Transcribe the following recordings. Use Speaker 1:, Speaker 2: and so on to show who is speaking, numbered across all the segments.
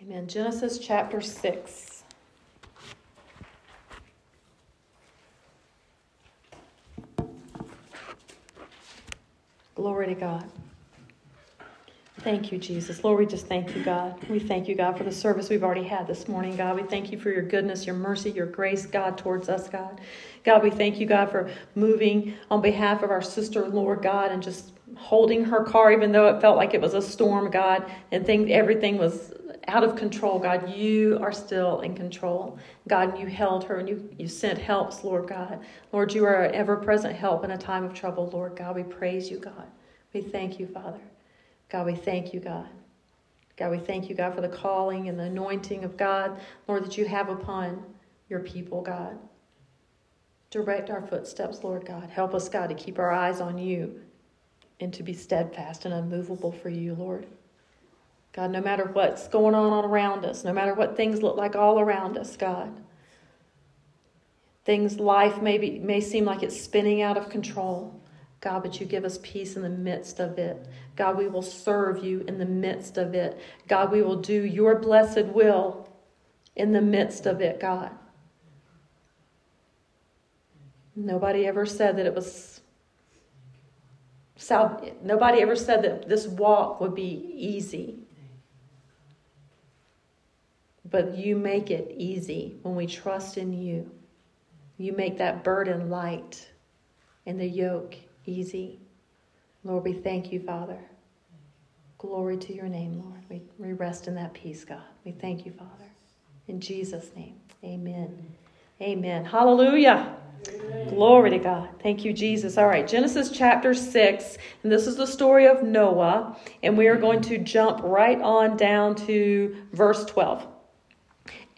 Speaker 1: Amen. Genesis chapter 6. Glory to God. Thank you, Jesus. Lord, we just thank you, God. We thank you, God, for the service we've already had this morning, God. We thank you for your goodness, your mercy, your grace, God, towards us, God. God, we thank you, God, for moving on behalf of our sister, Lord God, and just holding her car, even though it felt like it was a storm, God, and think everything was out of control, God. You are still in control, God, you held her and you, you sent helps, Lord God. Lord, you are an ever present help in a time of trouble, Lord God. We praise you, God. We thank you, Father. God, we thank you, God. God, we thank you, God, for the calling and the anointing of God, Lord, that you have upon your people, God. Direct our footsteps, Lord God. Help us, God, to keep our eyes on you and to be steadfast and unmovable for you, Lord. God, no matter what's going on around us, no matter what things look like all around us, God, things, life may, be, may seem like it's spinning out of control. God, but you give us peace in the midst of it. God, we will serve you in the midst of it. God, we will do your blessed will in the midst of it, God. Nobody ever said that it was nobody ever said that this walk would be easy. But you make it easy when we trust in you. You make that burden light and the yoke easy. Lord, we thank you, Father. Glory to your name, Lord. We, we rest in that peace, God. We thank you, Father. In Jesus' name, amen. Amen. Hallelujah. Amen. Glory to God. Thank you, Jesus. All right, Genesis chapter 6, and this is the story of Noah, and we are going to jump right on down to verse 12.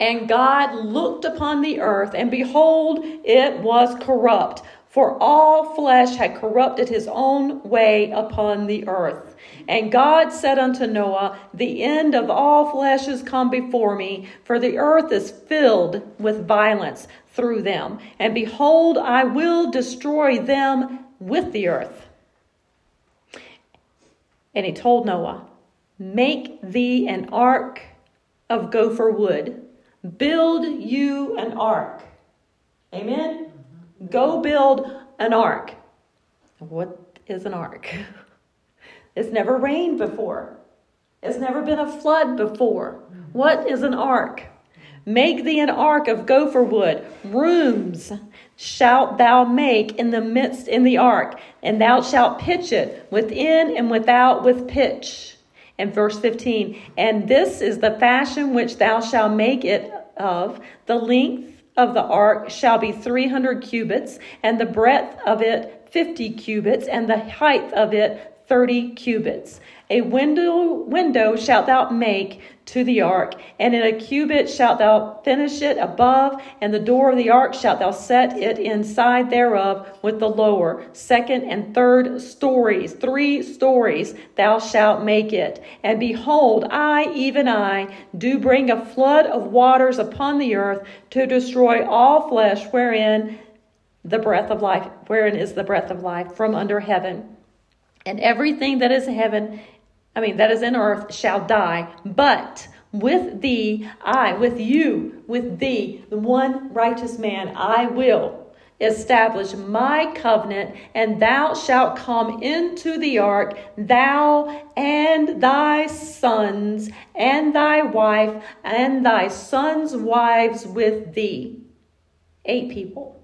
Speaker 1: And God looked upon the earth, and behold, it was corrupt for all flesh had corrupted his own way upon the earth. And God said unto Noah, The end of all flesh is come before me, for the earth is filled with violence through them. And behold, I will destroy them with the earth. And he told Noah, Make thee an ark of gopher wood, build you an ark. Amen. Go build an ark. What is an ark? It's never rained before. It's never been a flood before. What is an ark? Make thee an ark of gopher wood. Rooms shalt thou make in the midst in the ark, and thou shalt pitch it within and without with pitch. And verse 15, and this is the fashion which thou shalt make it of. The length of the ark shall be 300 cubits, and the breadth of it 50 cubits, and the height of it 30 cubits. A window, window shalt thou make to the ark, and in a cubit shalt thou finish it above, and the door of the ark shalt thou set it inside thereof with the lower, second, and third stories. Three stories thou shalt make it. And behold, I, even I, do bring a flood of waters upon the earth to destroy all flesh wherein the breath of life, wherein is the breath of life from under heaven. And everything that is heaven I mean, that is in earth, shall die. But with thee, I, with you, with thee, the one righteous man, I will establish my covenant, and thou shalt come into the ark, thou and thy sons, and thy wife, and thy sons' wives with thee. Eight people.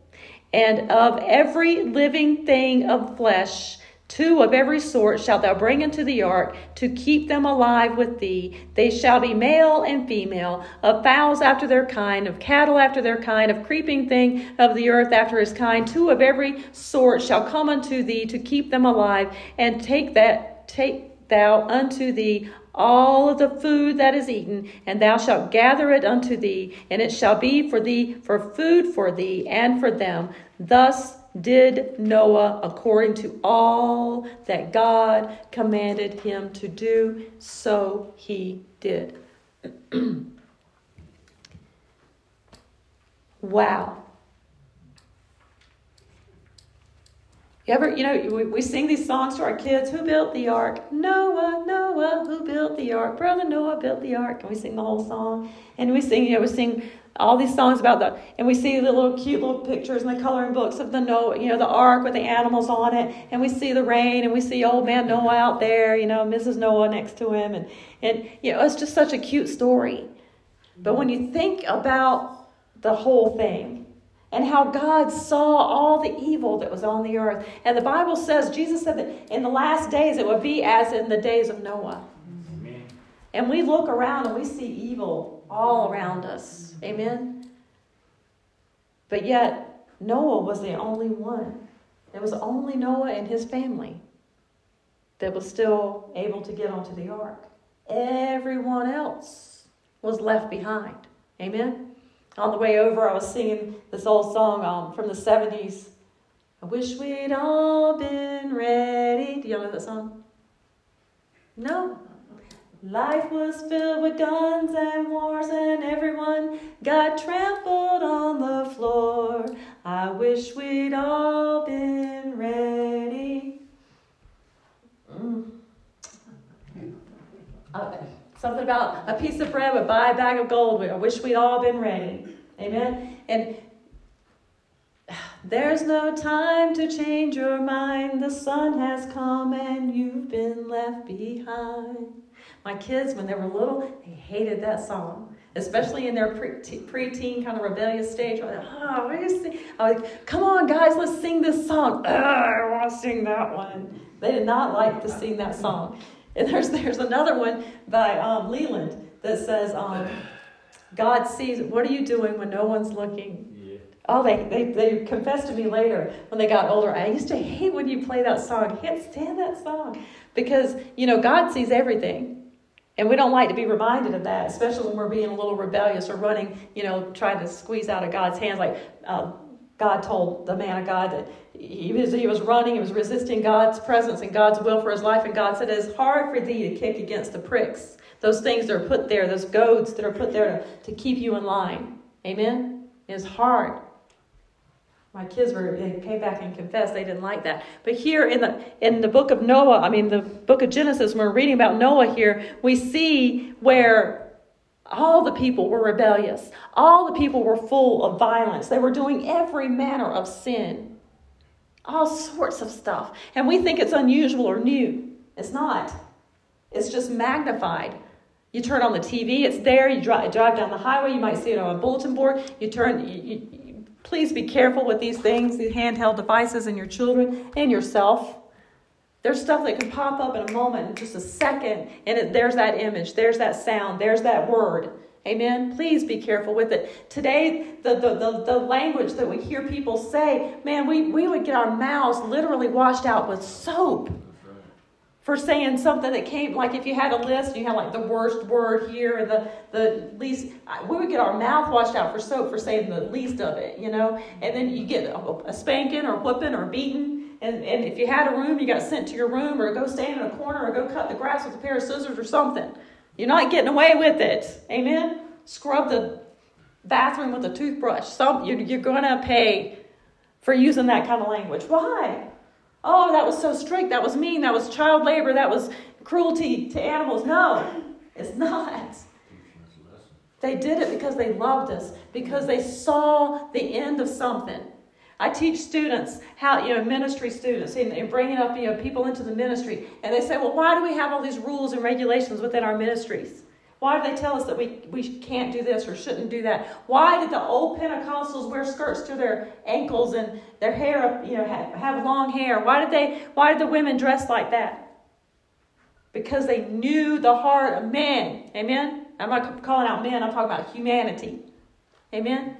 Speaker 1: And of every living thing of flesh, Two of every sort shalt thou bring into the ark to keep them alive with thee. They shall be male and female, of fowls after their kind, of cattle after their kind, of creeping thing of the earth after his kind. Two of every sort shall come unto thee to keep them alive, and take that take thou unto thee all of the food that is eaten, and thou shalt gather it unto thee, and it shall be for thee for food for thee and for them. Thus did Noah according to all that God commanded him to do, so he did. wow. You ever, you know, we, we sing these songs to our kids. Who built the ark? Noah, Noah, who built the ark? Brother Noah built the ark. And we sing the whole song. And we sing, you know, we sing all these songs about the, and we see the little cute little pictures in the coloring books of the Noah, you know, the ark with the animals on it. And we see the rain and we see old man Noah out there, you know, Mrs. Noah next to him. And, and you know, it's just such a cute story. But when you think about the whole thing, and how God saw all the evil that was on the earth. And the Bible says, Jesus said that in the last days it would be as in the days of Noah. Amen. And we look around and we see evil all around us. Amen. But yet, Noah was the only one. It was only Noah and his family that was still able to get onto the ark. Everyone else was left behind. Amen on the way over, I was singing this old song um, from the 70s. I wish we'd all been ready. Do y'all know that song? No. Life was filled with guns and wars, and everyone got trampled on the floor. I wish we'd all been ready. Mm. Okay. Something about a piece of bread would buy a bag of gold. I wish we'd all been ready. Amen. And there's no time to change your mind. The sun has come and you've been left behind. My kids, when they were little, they hated that song, especially in their pre-teen kind of rebellious stage. I was like, oh, what is I was like, come on, guys, let's sing this song. I want to sing that one. They did not like to sing that song. And there's there's another one by um, Leland that says, um, "God sees. What are you doing when no one's looking?" Yeah. Oh, they, they they confessed to me later when they got older. I used to hate when you play that song. I can't stand that song because you know God sees everything. And we don't like to be reminded of that, especially when we're being a little rebellious or running, you know, trying to squeeze out of God's hands. Like uh, God told the man of God that he was, he was running, he was resisting God's presence and God's will for his life. And God said, It's hard for thee to kick against the pricks. Those things that are put there, those goads that are put there to, to keep you in line. Amen? It's hard. My kids were they came back and confessed they didn't like that. But here in the in the book of Noah, I mean the book of Genesis, when we're reading about Noah here, we see where all the people were rebellious. All the people were full of violence. They were doing every manner of sin all sorts of stuff. And we think it's unusual or new. It's not, it's just magnified. You turn on the TV, it's there. You drive, drive down the highway, you might see it on a bulletin board. You turn, you, you, please be careful with these things, these handheld devices, and your children and yourself. There's stuff that can pop up in a moment, in just a second, and it, there's that image, there's that sound, there's that word. Amen. Please be careful with it. Today, the, the, the, the, language that we hear people say, man, we, we would get our mouths literally washed out with soap for saying something that came, like if you had a list, you had like the worst word here and the, the least, we would get our mouth washed out for soap for saying the least of it, you know? And then you get a, a spanking or whooping or beating. And, and if you had a room, you got sent to your room or go stand in a corner or go cut the grass with a pair of scissors or something. You're not getting away with it. Amen? Scrub the bathroom with a toothbrush. Some, you're, you're going to pay for using that kind of language. Why? Oh, that was so strict. That was mean. That was child labor. That was cruelty to animals. No, it's not. They did it because they loved us, because they saw the end of something. I teach students how, you know, ministry students, and, bringing up, you know, people into the ministry, and they say, well, why do we have all these rules and regulations within our ministries? Why do they tell us that we, we can't do this or shouldn't do that? Why did the old Pentecostals wear skirts to their ankles and their hair, up, you know, have, have long hair? Why did they? Why did the women dress like that? Because they knew the heart of men. Amen. I'm not calling out men. I'm talking about humanity. Amen.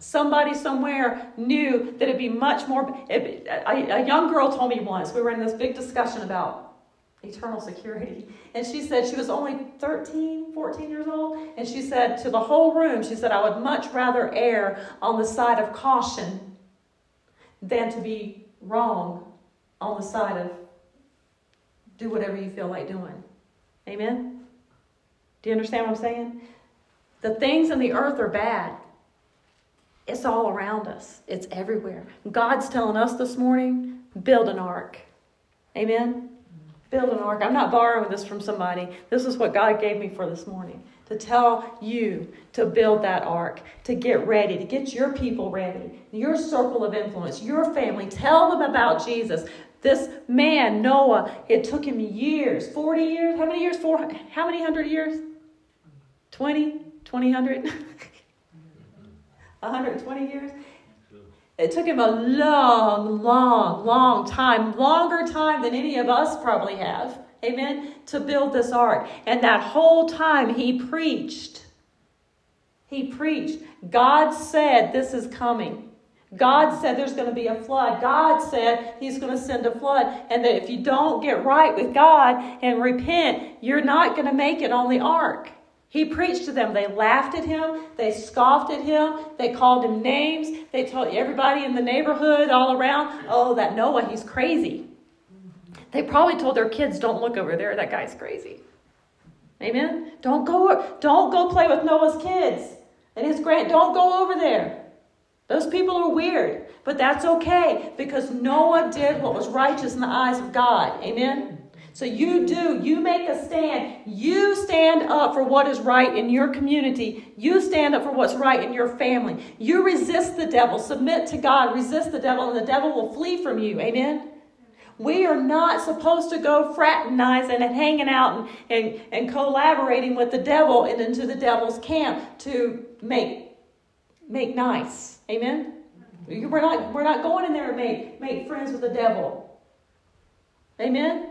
Speaker 1: Somebody somewhere knew that it'd be much more. It, a, a young girl told me once, we were in this big discussion about eternal security. And she said she was only 13, 14 years old. And she said to the whole room, she said, I would much rather err on the side of caution than to be wrong on the side of do whatever you feel like doing. Amen? Do you understand what I'm saying? The things in the earth are bad. It's all around us, it's everywhere. God's telling us this morning build an ark. Amen? Build an ark. I'm not borrowing this from somebody. This is what God gave me for this morning to tell you to build that ark, to get ready, to get your people ready, your circle of influence, your family. Tell them about Jesus. This man, Noah, it took him years 40 years. How many years? Four, how many hundred years? 20? 20 hundred? 120 years? It took him a long, long, long time, longer time than any of us probably have, amen, to build this ark. And that whole time he preached. He preached. God said this is coming. God said there's going to be a flood. God said He's going to send a flood. And that if you don't get right with God and repent, you're not going to make it on the ark. He preached to them. They laughed at him. They scoffed at him. They called him names. They told everybody in the neighborhood all around, oh, that Noah, he's crazy. They probably told their kids, don't look over there. That guy's crazy. Amen? Don't go, don't go play with Noah's kids and his grand. Don't go over there. Those people are weird. But that's okay because Noah did what was righteous in the eyes of God. Amen? So you do, you make a stand. You stand up for what is right in your community. You stand up for what's right in your family. You resist the devil, submit to God, resist the devil, and the devil will flee from you. Amen? We are not supposed to go fraternizing and hanging out and, and, and collaborating with the devil and into the devil's camp to make, make nice. Amen? We're not, we're not going in there to make, make friends with the devil. Amen?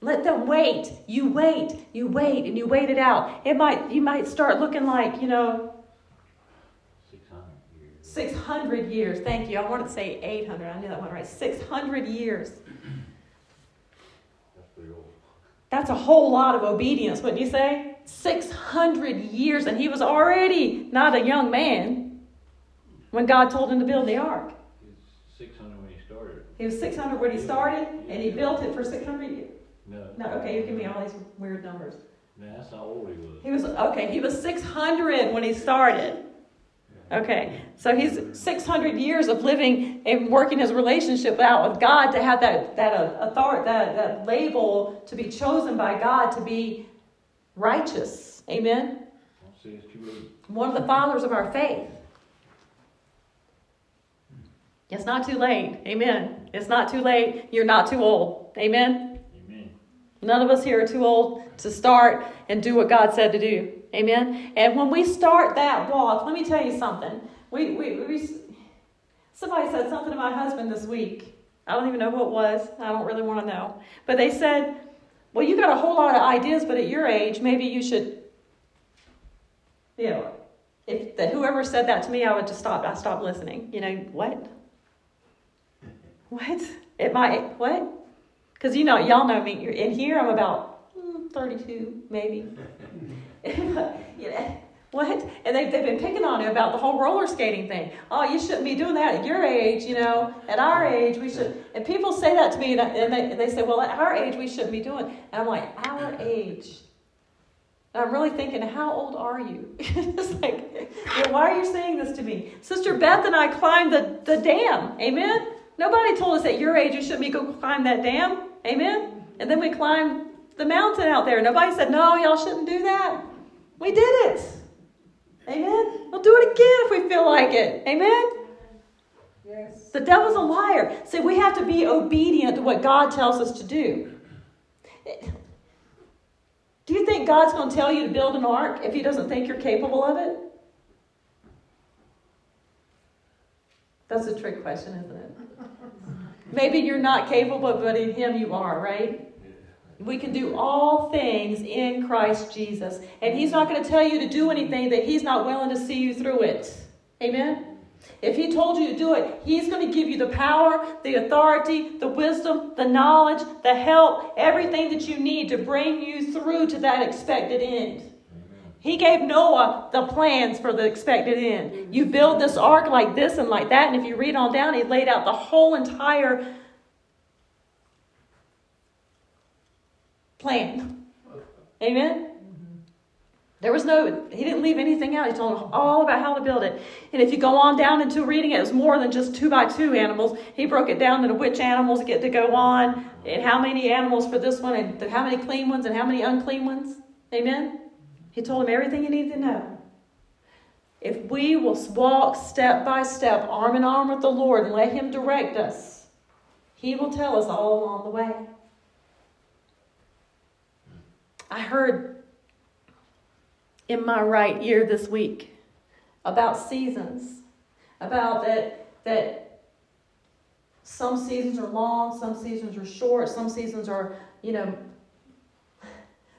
Speaker 1: Let them wait. You wait. You wait and you wait it out. It might you might start looking like, you know, 600 years. 600 years. Thank you. I wanted to say 800. I knew that one right. 600 years.
Speaker 2: That's pretty old.
Speaker 1: That's a whole lot of obedience, wouldn't you say? 600 years and he was already not a young man when God told him to build the ark.
Speaker 2: He was 600 when he started.
Speaker 1: He was 600 when he started and he built it for 600 years.
Speaker 2: No.
Speaker 1: No, okay, you give me all these weird numbers.
Speaker 2: No, that's how old he was.
Speaker 1: He was okay. He was 600 when he started. Okay, so he's 600 years of living and working his relationship out with God to have that that uh, authority, that, that label to be chosen by God to be righteous. Amen.
Speaker 2: Don't say it's too late.
Speaker 1: One of the fathers of our faith. It's not too late. Amen. It's not too late. You're not too old. Amen. None of us here are too old to start and do what God said to do. Amen. And when we start that walk, let me tell you something. We, we, we somebody said something to my husband this week. I don't even know who it was. I don't really want to know. But they said, "Well, you got a whole lot of ideas, but at your age, maybe you should." You know, if that whoever said that to me, I would just stop. I stopped listening. You know what? What? It might what? Because you know, y'all know me. In here, I'm about mm, 32, maybe. yeah. What? And they, they've been picking on you about the whole roller skating thing. Oh, you shouldn't be doing that at your age, you know. At our age, we should. And people say that to me, and, I, and, they, and they say, well, at our age, we shouldn't be doing. And I'm like, our age. And I'm really thinking, how old are you? it's like, why are you saying this to me? Sister Beth and I climbed the, the dam. Amen? Nobody told us at your age you shouldn't be going to climb that dam. Amen? And then we climbed the mountain out there. Nobody said, no, y'all shouldn't do that. We did it. Amen? We'll do it again if we feel like it. Amen? Yes. The devil's a liar. See, we have to be obedient to what God tells us to do. Do you think God's going to tell you to build an ark if He doesn't think you're capable of it? That's a trick question, isn't it? Maybe you're not capable, but in Him you are, right? We can do all things in Christ Jesus. And He's not going to tell you to do anything that He's not willing to see you through it. Amen? If He told you to do it, He's going to give you the power, the authority, the wisdom, the knowledge, the help, everything that you need to bring you through to that expected end. He gave Noah the plans for the expected end. You build this ark like this and like that, and if you read on down, he laid out the whole entire plan. Amen? There was no, he didn't leave anything out. He told them all about how to build it. And if you go on down into reading it, it was more than just two by two animals. He broke it down into which animals get to go on, and how many animals for this one, and how many clean ones, and how many unclean ones. Amen? He told him everything he needed to know. If we will walk step by step, arm in arm with the Lord, and let Him direct us, He will tell us all along the way. I heard in my right ear this week about seasons, about that that some seasons are long, some seasons are short, some seasons are, you know,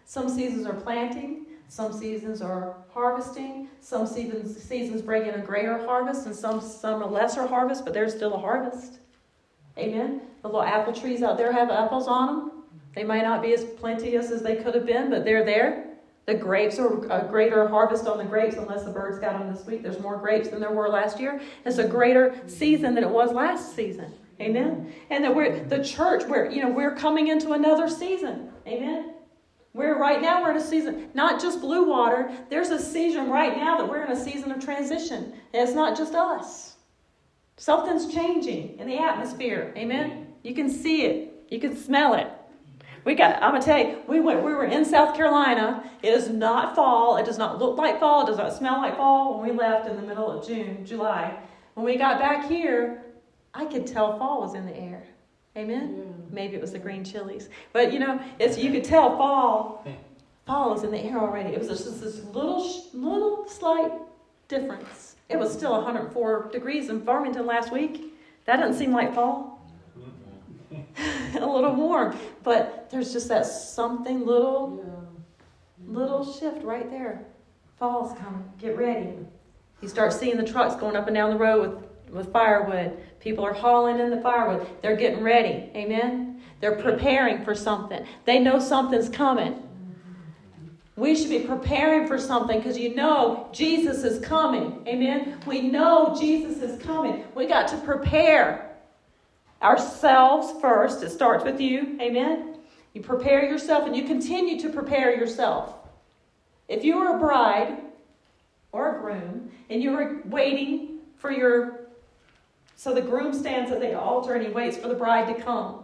Speaker 1: some seasons are planting, some seasons are harvesting, some seasons seasons bring in a greater harvest, and some some a lesser harvest, but there's still a harvest. Amen. The little apple trees out there have apples on them. They might not be as plenteous as they could have been, but they're there. The grapes are a greater harvest on the grapes, unless the birds got them this week. There's more grapes than there were last year. It's a greater season than it was last season. Amen. And that we're the church, we're you know we're coming into another season. Amen. We're right now we're in a season, not just blue water. There's a season right now that we're in a season of transition. And it's not just us. Something's changing in the atmosphere. Amen. You can see it. You can smell it. We got, I'm gonna tell you, we went, we were in South Carolina. It is not fall. It does not look like fall. It does not smell like fall when we left in the middle of June, July. When we got back here, I could tell fall was in the air. Amen. Yeah. Maybe it was the green chilies, but you know, it's you could tell fall. Fall is in the air already. It was just this little, little slight difference. It was still 104 degrees in Farmington last week. That doesn't seem like fall. a little warm. But there's just that something little, little shift right there. Fall's coming. Get ready. You start seeing the trucks going up and down the road with, with firewood. People are hauling in the firewood. They're getting ready. Amen? They're preparing for something. They know something's coming. We should be preparing for something because you know Jesus is coming. Amen? We know Jesus is coming. We got to prepare ourselves first. It starts with you. Amen. You prepare yourself and you continue to prepare yourself. If you are a bride or a groom and you are waiting for your, so the groom stands at the altar and he waits for the bride to come.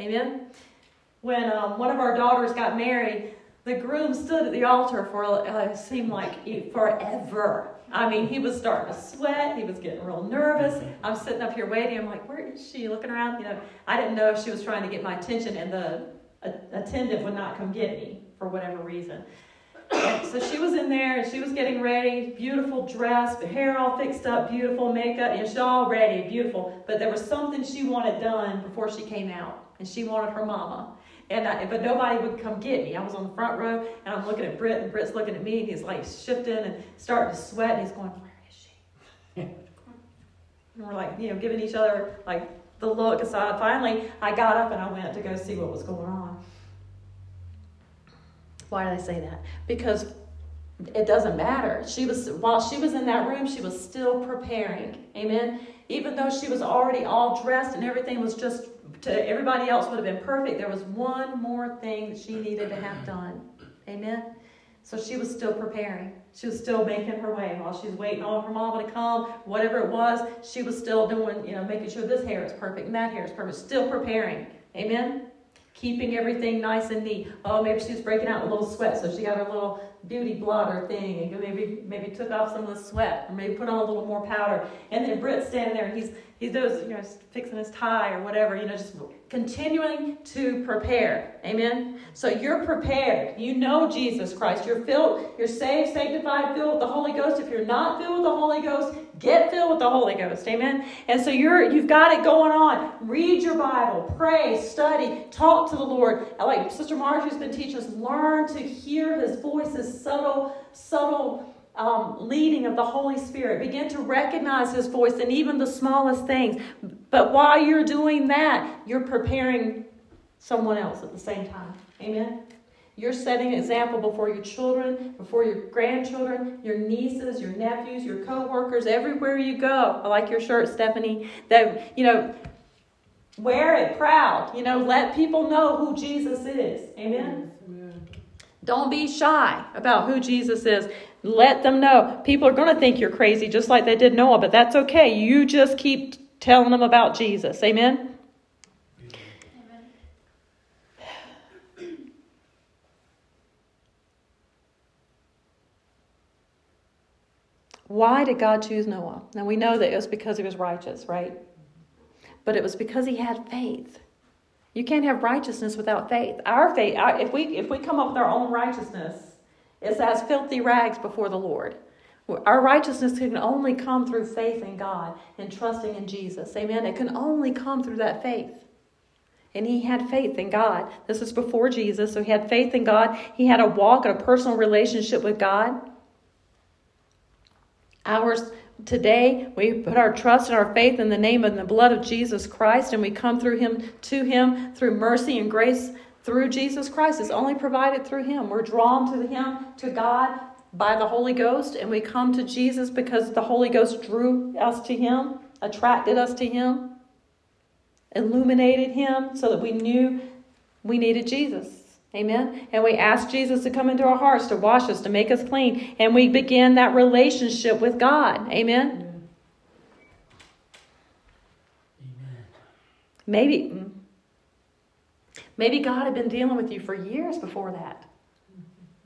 Speaker 1: Amen. When um, one of our daughters got married, the groom stood at the altar for uh, it seemed like forever. I mean, he was starting to sweat. He was getting real nervous. I'm sitting up here waiting. I'm like, where is she? Looking around. You know, I didn't know if she was trying to get my attention, and the attendant would not come get me for whatever reason. So she was in there, and she was getting ready. Beautiful dress, hair all fixed up, beautiful makeup, and she's all ready, beautiful. But there was something she wanted done before she came out, and she wanted her mama. And I, but nobody would come get me. I was on the front row, and I'm looking at Britt, and Britt's looking at me, and he's like shifting and starting to sweat, and he's going, "Where is she?" and we're like, you know, giving each other like the look. So I, finally, I got up and I went to go see what was going on. Why did I say that? Because it doesn't matter. She was while she was in that room, she was still preparing. Amen. Even though she was already all dressed and everything was just to everybody else would have been perfect. There was one more thing that she needed to have done. Amen. So she was still preparing. She was still making her way while she's waiting on her mama to come, whatever it was. She was still doing, you know, making sure this hair is perfect and that hair is perfect. Still preparing. Amen. Keeping everything nice and neat. Oh, maybe she was breaking out a little sweat, so she got her little beauty blotter thing and maybe maybe took off some of the sweat or maybe put on a little more powder. And then Britt's standing there and he's he does, you know, fixing his tie or whatever, you know, just continuing to prepare. Amen. So you're prepared. You know Jesus Christ. You're filled, you're saved, sanctified, filled with the Holy Ghost. If you're not filled with the Holy Ghost, get filled with the Holy Ghost. Amen. And so you're you've got it going on. Read your Bible, pray, study, talk to the Lord. Like Sister Marjorie's been teaching us, learn to hear his voice, his subtle, subtle um, leading of the Holy Spirit. Begin to recognize His voice in even the smallest things. But while you're doing that, you're preparing someone else at the same time. Amen? You're setting an example before your children, before your grandchildren, your nieces, your nephews, your co-workers, everywhere you go. I like your shirt, Stephanie. That, you know, wear it proud. You know, let people know who Jesus is. Amen? Don't be shy about who Jesus is. Let them know. People are going to think you're crazy just like they did Noah, but that's okay. You just keep telling them about Jesus. Amen? Why did God choose Noah? Now we know that it was because he was righteous, right? But it was because he had faith. You can't have righteousness without faith. Our faith, if we if we come up with our own righteousness, it's as filthy rags before the Lord. Our righteousness can only come through faith in God and trusting in Jesus. Amen. It can only come through that faith. And he had faith in God. This is before Jesus, so he had faith in God. He had a walk, and a personal relationship with God. Ours today, we put our trust and our faith in the name and the blood of Jesus Christ, and we come through Him to Him through mercy and grace through Jesus Christ. It's only provided through Him. We're drawn to Him, to God by the Holy Ghost, and we come to Jesus because the Holy Ghost drew us to Him, attracted us to Him, illuminated Him so that we knew we needed Jesus. Amen. And we ask Jesus to come into our hearts, to wash us, to make us clean. And we begin that relationship with God. Amen. Amen. Maybe, mm, maybe God had been dealing with you for years before that.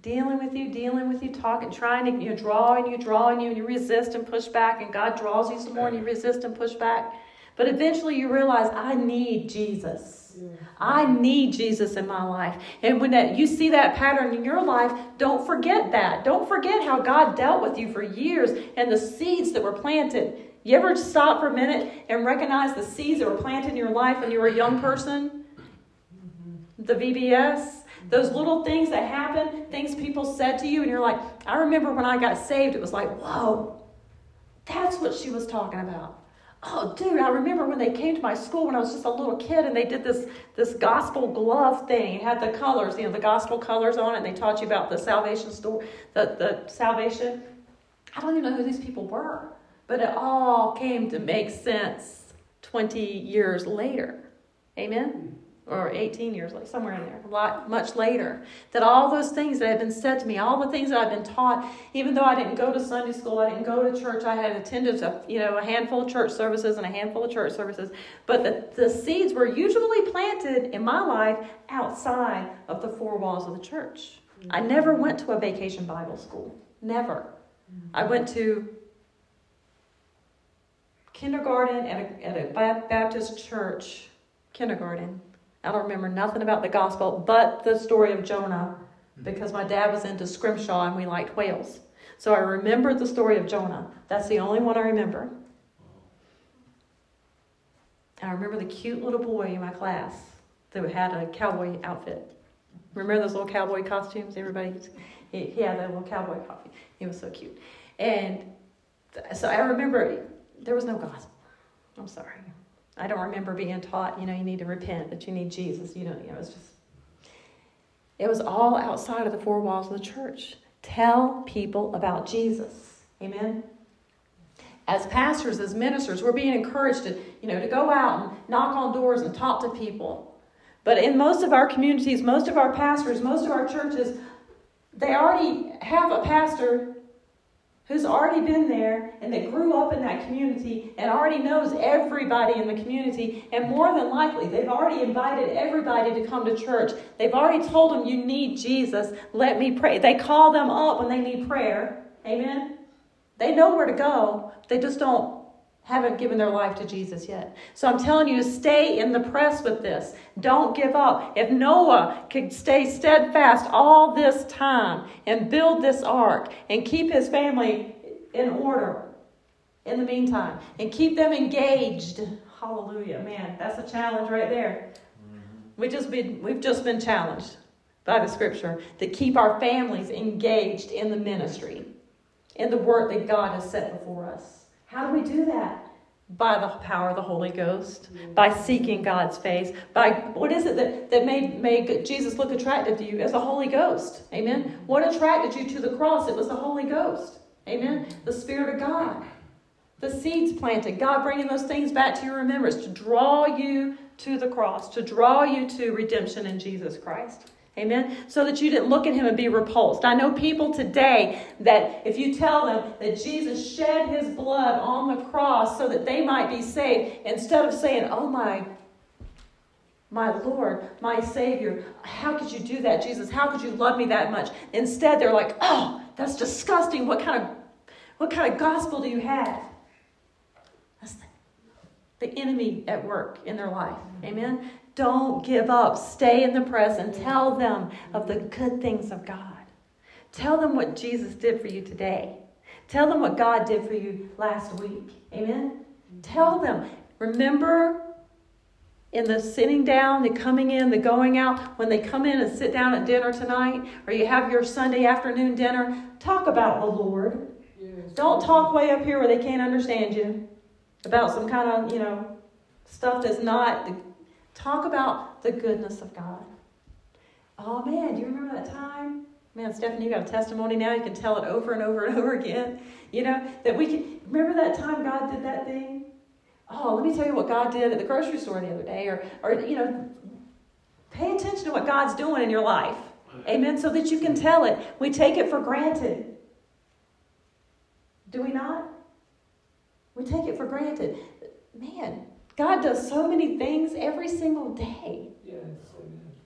Speaker 1: Dealing with you, dealing with you, talking, trying to, you know, drawing you, drawing you, and you resist and push back, and God draws you some more, and you resist and push back. But eventually you realize, I need Jesus. I need Jesus in my life. And when that, you see that pattern in your life, don't forget that. Don't forget how God dealt with you for years and the seeds that were planted. You ever stop for a minute and recognize the seeds that were planted in your life when you were a young person? The VBS? Those little things that happen, things people said to you, and you're like, I remember when I got saved, it was like, whoa, that's what she was talking about. Oh, dude, I remember when they came to my school when I was just a little kid and they did this, this gospel glove thing. It had the colors, you know, the gospel colors on it, and they taught you about the salvation story, the, the salvation. I don't even know who these people were, but it all came to make sense 20 years later. Amen? Mm-hmm. Or 18 years later, somewhere in there, a lot much later, that all those things that had been said to me, all the things that I've been taught, even though I didn't go to Sunday school, I didn't go to church, I had attended a, you know, a handful of church services and a handful of church services, but the, the seeds were usually planted in my life outside of the four walls of the church. I mm-hmm. never went to a vacation Bible school. Never. I mm-hmm. went to kindergarten at a, at a Baptist church, kindergarten I don't remember nothing about the gospel but the story of Jonah because my dad was into scrimshaw and we liked whales. So I remember the story of Jonah. That's the only one I remember. And I remember the cute little boy in my class that had a cowboy outfit. Remember those little cowboy costumes? Everybody, he, he had that little cowboy costume. He was so cute. And so I remember there was no gospel. I'm sorry. I don't remember being taught, you know, you need to repent, that you need Jesus. You know, know, it's just, it was all outside of the four walls of the church. Tell people about Jesus. Amen. As pastors, as ministers, we're being encouraged to, you know, to go out and knock on doors and talk to people. But in most of our communities, most of our pastors, most of our churches, they already have a pastor who's already been there and that grew up in that community and already knows everybody in the community. And more than likely, they've already invited everybody to come to church. They've already told them, You need Jesus. Let me pray. They call them up when they need prayer. Amen? They know where to go, they just don't. Haven't given their life to Jesus yet. So I'm telling you to stay in the press with this. Don't give up. If Noah could stay steadfast all this time and build this ark and keep his family in order in the meantime and keep them engaged, hallelujah, man, that's a challenge right there. Mm-hmm. We just been, we've just been challenged by the scripture to keep our families engaged in the ministry, in the work that God has set before us. How do we do that? By the power of the Holy Ghost, mm. by seeking God's face, by what is it that, that made, made Jesus look attractive to you? As the Holy Ghost. Amen. What attracted you to the cross? It was the Holy Ghost. Amen. The Spirit of God. The seeds planted. God bringing those things back to your remembrance to draw you to the cross, to draw you to redemption in Jesus Christ. Amen. So that you didn't look at him and be repulsed. I know people today that if you tell them that Jesus shed his blood on the cross so that they might be saved, instead of saying, Oh my, my Lord, my Savior, how could you do that, Jesus? How could you love me that much? Instead, they're like, Oh, that's disgusting. What kind of what kind of gospel do you have? That's the, the enemy at work in their life. Amen. Don't give up. Stay in the present. Tell them of the good things of God. Tell them what Jesus did for you today. Tell them what God did for you last week. Amen? Tell them. Remember in the sitting down, the coming in, the going out, when they come in and sit down at dinner tonight, or you have your Sunday afternoon dinner, talk about the Lord. Yes. Don't talk way up here where they can't understand you about some kind of, you know, stuff that's not Talk about the goodness of God. Oh man, do you remember that time? Man, Stephanie, you got a testimony now. You can tell it over and over and over again. You know, that we can remember that time God did that thing? Oh, let me tell you what God did at the grocery store the other day, or or you know, pay attention to what God's doing in your life. Amen. So that you can tell it. We take it for granted. Do we not? We take it for granted. Man, God does so many things every single day. Yes.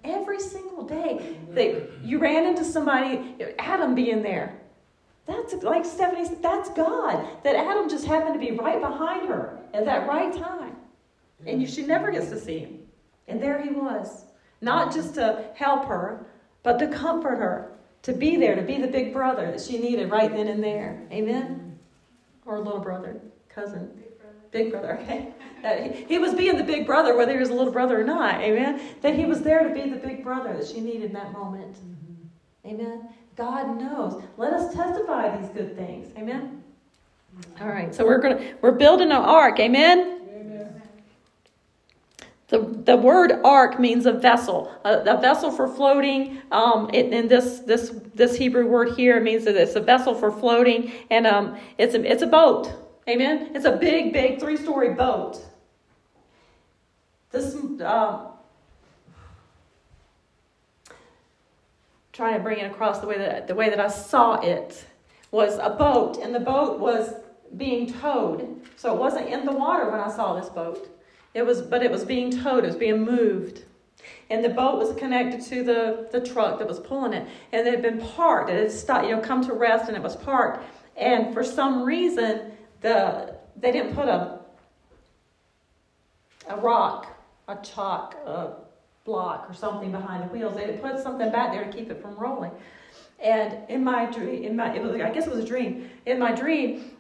Speaker 1: Every single day. That you ran into somebody, Adam being there. That's like Stephanie said, that's God. That Adam just happened to be right behind her at that right time. And you, she never gets to see him. And there he was. Not just to help her, but to comfort her, to be there, to be the big brother that she needed right then and there. Amen? Or little brother, cousin. Big brother, okay? That he, he was being the big brother, whether he was a little brother or not, amen? That he was there to be the big brother that she needed in that moment. Mm-hmm. Amen? God knows. Let us testify these good things. Amen? All right, so we're gonna we're building an ark, amen? The, the word ark means a vessel, a, a vessel for floating. Um, it, and this this this Hebrew word here means that it's a vessel for floating, and um, it's a, it's a boat. Amen? It's a big, big three story boat. This, uh, trying to bring it across the way that the way that I saw it was a boat, and the boat was being towed. So it wasn't in the water when I saw this boat. It was, but it was being towed. It was being moved, and the boat was connected to the the truck that was pulling it, and it had been parked. It had stopped, you know, come to rest, and it was parked. And for some reason, the they didn't put a a rock, a chalk, a block or something behind the wheels. They put something back there to keep it from rolling. And in my dream, in my, was, I guess it was a dream. In my dream,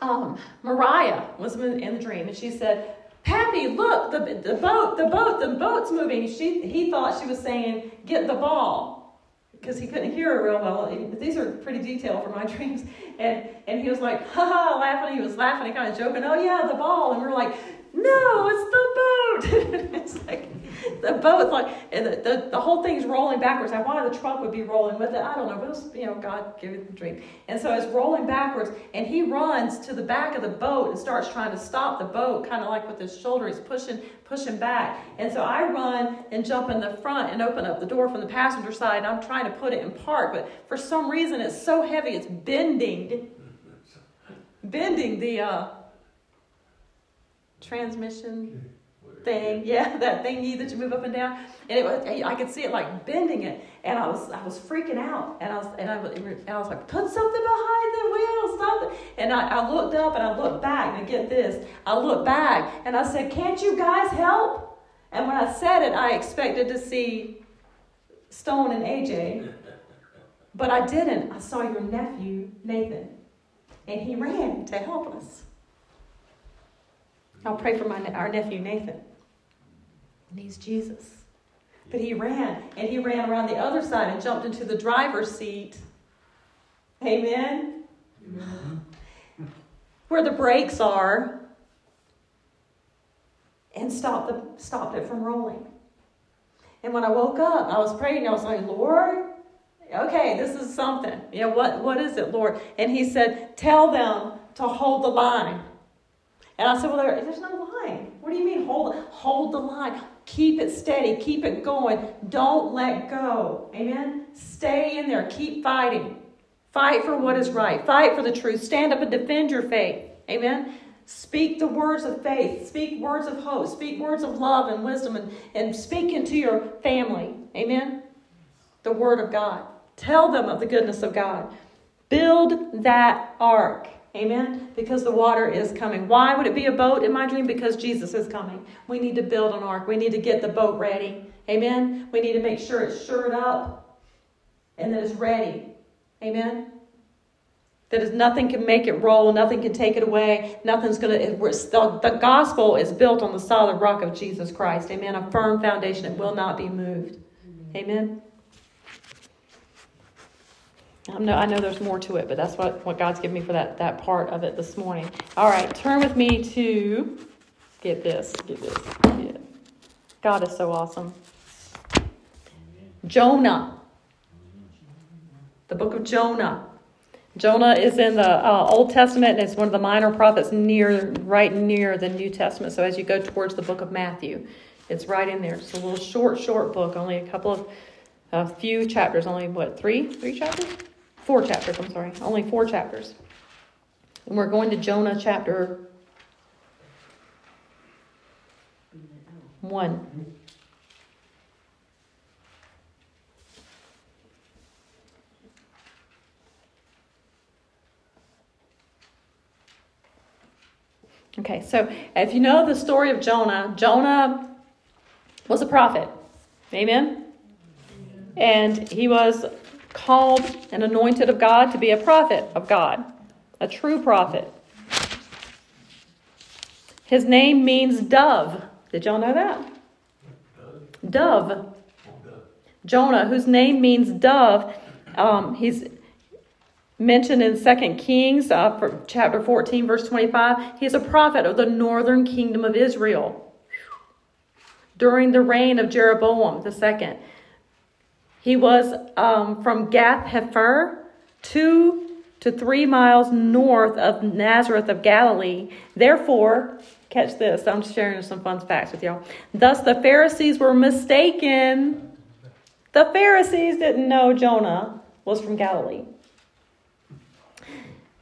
Speaker 1: um, Mariah was in the dream, and she said, "Pappy, look, the, the boat, the boat, the boat's moving." She, he thought she was saying, "Get the ball." Because he couldn't hear her real well. These are pretty detailed for my dreams. And and he was like, ha ha, laughing. He was laughing and kind of joking, oh yeah, the ball. And we are like, no, it's the boat. it's like the boat, like and the, the, the whole thing's rolling backwards. Now, why the truck would be rolling with it, I don't know. But it was, you know, God gave it the dream. And so it's rolling backwards, and he runs to the back of the boat and starts trying to stop the boat, kind of like with his shoulder. He's pushing, pushing back. And so I run and jump in the front and open up the door from the passenger side. And I'm trying to put it in park, but for some reason it's so heavy, it's bending, bending the. Uh, transmission thing. Yeah, that thingy that you move up and down. And it was, I could see it like bending it, and I was, I was freaking out. And I was, and I was, and I was like, put something behind the wheel, it. And I, I looked up and I looked back, and get this, I looked back and I said, can't you guys help? And when I said it, I expected to see Stone and AJ, but I didn't. I saw your nephew Nathan, and he ran to help us. I'll pray for my, our nephew Nathan. And he's Jesus. But he ran, and he ran around the other side and jumped into the driver's seat. Amen? Amen. Where the brakes are, and stopped, the, stopped it from rolling. And when I woke up, I was praying, I was like, Lord, okay, this is something. You know, what, what is it, Lord? And he said, Tell them to hold the line. And I said, Well, there, there's no line. What do you mean hold hold the line? Keep it steady. Keep it going. Don't let go. Amen. Stay in there. Keep fighting. Fight for what is right. Fight for the truth. Stand up and defend your faith. Amen. Speak the words of faith. Speak words of hope. Speak words of love and wisdom and, and speak into your family. Amen. The word of God. Tell them of the goodness of God. Build that ark. Amen. Because the water is coming. Why would it be a boat in my dream? Because Jesus is coming. We need to build an ark. We need to get the boat ready. Amen. We need to make sure it's shored up and that it's ready. Amen. That is nothing can make it roll, nothing can take it away, nothing's gonna. The, the gospel is built on the solid rock of Jesus Christ. Amen. A firm foundation. It will not be moved. Amen. I know, I know there's more to it, but that's what, what God's given me for that, that part of it this morning. All right, turn with me to get this, get this. Get God is so awesome. Jonah. The book of Jonah. Jonah is in the uh, Old Testament and it's one of the minor prophets near, right near the New Testament. So as you go towards the book of Matthew, it's right in there. It's a little short, short book, only a couple of, a few chapters, only what, three? Three chapters? Four chapters, I'm sorry. Only four chapters. And we're going to Jonah chapter 1. Okay, so if you know the story of Jonah, Jonah was a prophet. Amen? And he was called and anointed of God to be a prophet of God, a true prophet. His name means dove. Did y'all know that? Dove. Jonah, whose name means dove, um, he's mentioned in 2 Kings uh, for chapter 14, verse 25. He's a prophet of the northern kingdom of Israel during the reign of Jeroboam II. He was um, from Gath Hepher, two to three miles north of Nazareth of Galilee. Therefore, catch this, I'm sharing some fun facts with y'all. Thus, the Pharisees were mistaken. The Pharisees didn't know Jonah was from Galilee.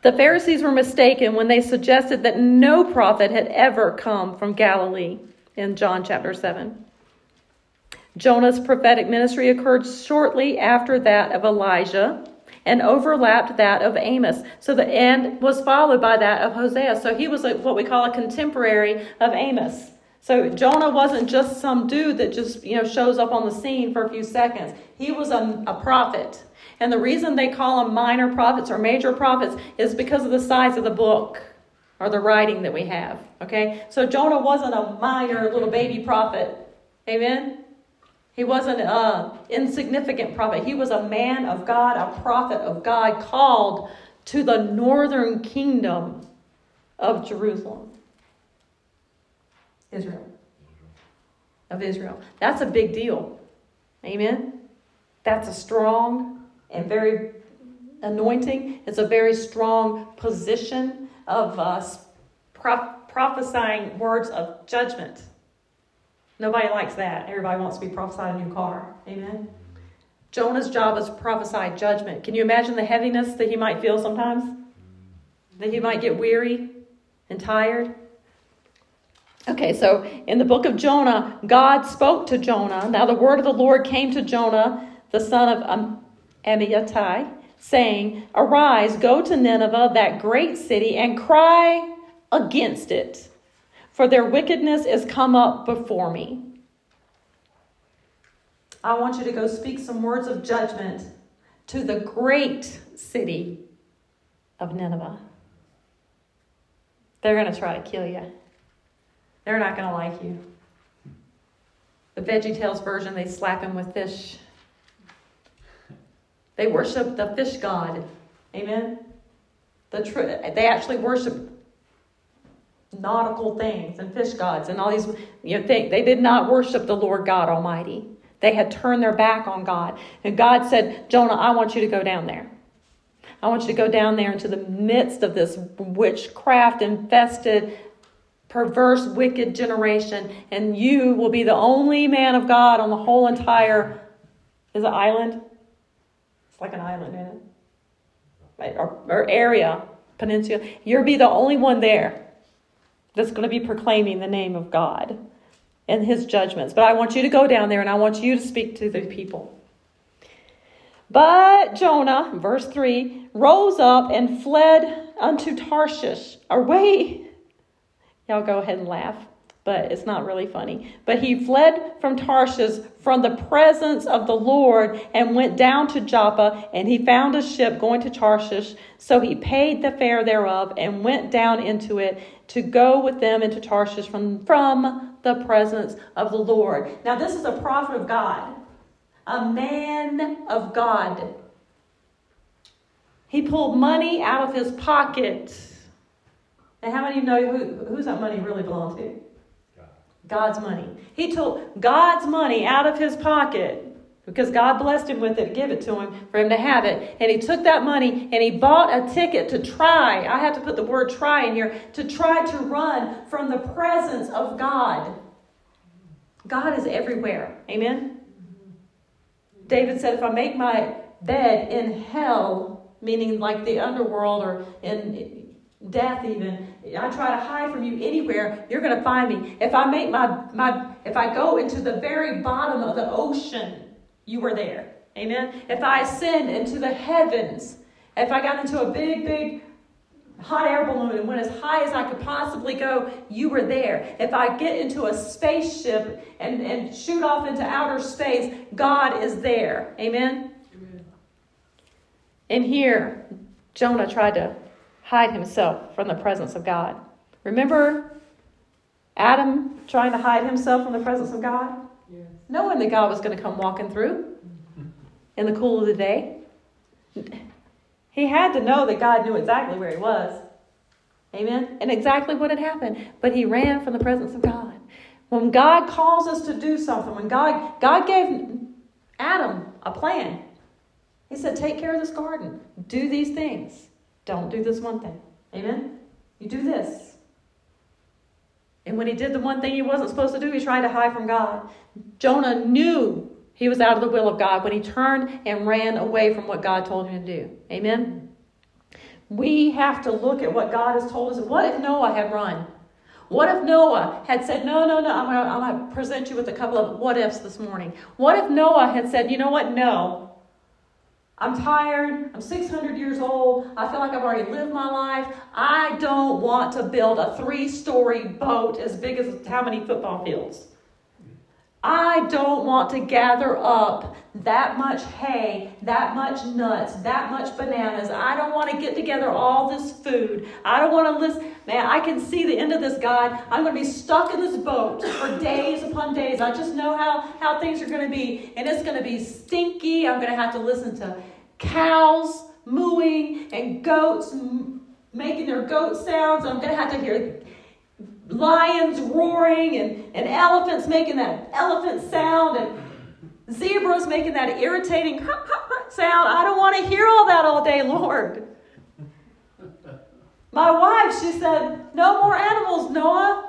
Speaker 1: The Pharisees were mistaken when they suggested that no prophet had ever come from Galilee in John chapter 7. Jonah's prophetic ministry occurred shortly after that of Elijah and overlapped that of Amos. So the end was followed by that of Hosea. So he was what we call a contemporary of Amos. So Jonah wasn't just some dude that just, you know, shows up on the scene for a few seconds. He was a, a prophet. And the reason they call them minor prophets or major prophets is because of the size of the book or the writing that we have. Okay? So Jonah wasn't a minor little baby prophet. Amen? He wasn't an insignificant prophet. He was a man of God, a prophet of God, called to the northern kingdom of Jerusalem. Israel. Of Israel. That's a big deal. Amen? That's a strong and very anointing. It's a very strong position of uh, prophesying words of judgment. Nobody likes that. Everybody wants to be prophesied a new car. Amen. Jonah's job is to prophesy judgment. Can you imagine the heaviness that he might feel sometimes? That he might get weary and tired? Okay, so in the book of Jonah, God spoke to Jonah. Now the word of the Lord came to Jonah, the son of Amittai, saying, Arise, go to Nineveh, that great city, and cry against it, for their wickedness is come up before me. I want you to go speak some words of judgment to the great city of Nineveh. They're going to try to kill you. They're not going to like you. The Veggie Tales version, they slap him with fish they worship the fish god. Amen. The tr- they actually worship nautical things and fish gods and all these you know things. They did not worship the Lord God Almighty. They had turned their back on God. And God said, Jonah, I want you to go down there. I want you to go down there into the midst of this witchcraft infested perverse, wicked generation, and you will be the only man of God on the whole entire is it island? It's like an island, isn't it? Or, or area, peninsula. You'll be the only one there that's going to be proclaiming the name of God and his judgments. But I want you to go down there and I want you to speak to the people. But Jonah, verse 3, rose up and fled unto Tarshish, away. Y'all go ahead and laugh, but it's not really funny. But he fled from Tarshish from the presence of the Lord and went down to Joppa, and he found a ship going to Tarshish. So he paid the fare thereof and went down into it to go with them into Tarshish from, from the presence of the Lord. Now, this is a prophet of God a man of God. He pulled money out of his pocket. And how many of you know who, who's that money really belongs to? God's money. He took God's money out of his pocket because God blessed him with it give it to him for him to have it. And he took that money and he bought a ticket to try. I have to put the word try in here to try to run from the presence of God. God is everywhere. Amen. David said, If I make my bed in hell, meaning like the underworld or in death even, I try to hide from you anywhere, you're going to find me. If I make my, my, if I go into the very bottom of the ocean, you were there. Amen. If I ascend into the heavens, if I got into a big, big hot air balloon and went as high as I could possibly go, you were there. If I get into a spaceship and, and shoot off into outer space, God is there. Amen? Amen? And here, Jonah tried to hide himself from the presence of God. Remember Adam trying to hide himself from the presence of God? Knowing that God was going to come walking through in the cool of the day. He had to know that God knew exactly where he was. Amen? And exactly what had happened. But he ran from the presence of God. When God calls us to do something, when God, God gave Adam a plan, he said, Take care of this garden. Do these things. Don't do this one thing. Amen? You do this. And when he did the one thing he wasn't supposed to do, he tried to hide from God. Jonah knew he was out of the will of God when he turned and ran away from what God told him to do. Amen? We have to look at what God has told us. What if Noah had run? What if Noah had said, No, no, no, I'm going to present you with a couple of what ifs this morning. What if Noah had said, You know what? No. I'm tired. I'm 600 years old. I feel like I've already lived my life. I don't want to build a three story boat as big as how many football fields? I don't want to gather up that much hay, that much nuts, that much bananas. I don't want to get together all this food. I don't want to listen. Man, I can see the end of this, God. I'm going to be stuck in this boat for days upon days. I just know how, how things are going to be. And it's going to be stinky. I'm going to have to listen to cows mooing and goats making their goat sounds. I'm going to have to hear lions roaring and, and elephants making that elephant sound and zebras making that irritating sound. I don't want to hear all that all day, Lord. My wife, she said, No more animals, Noah.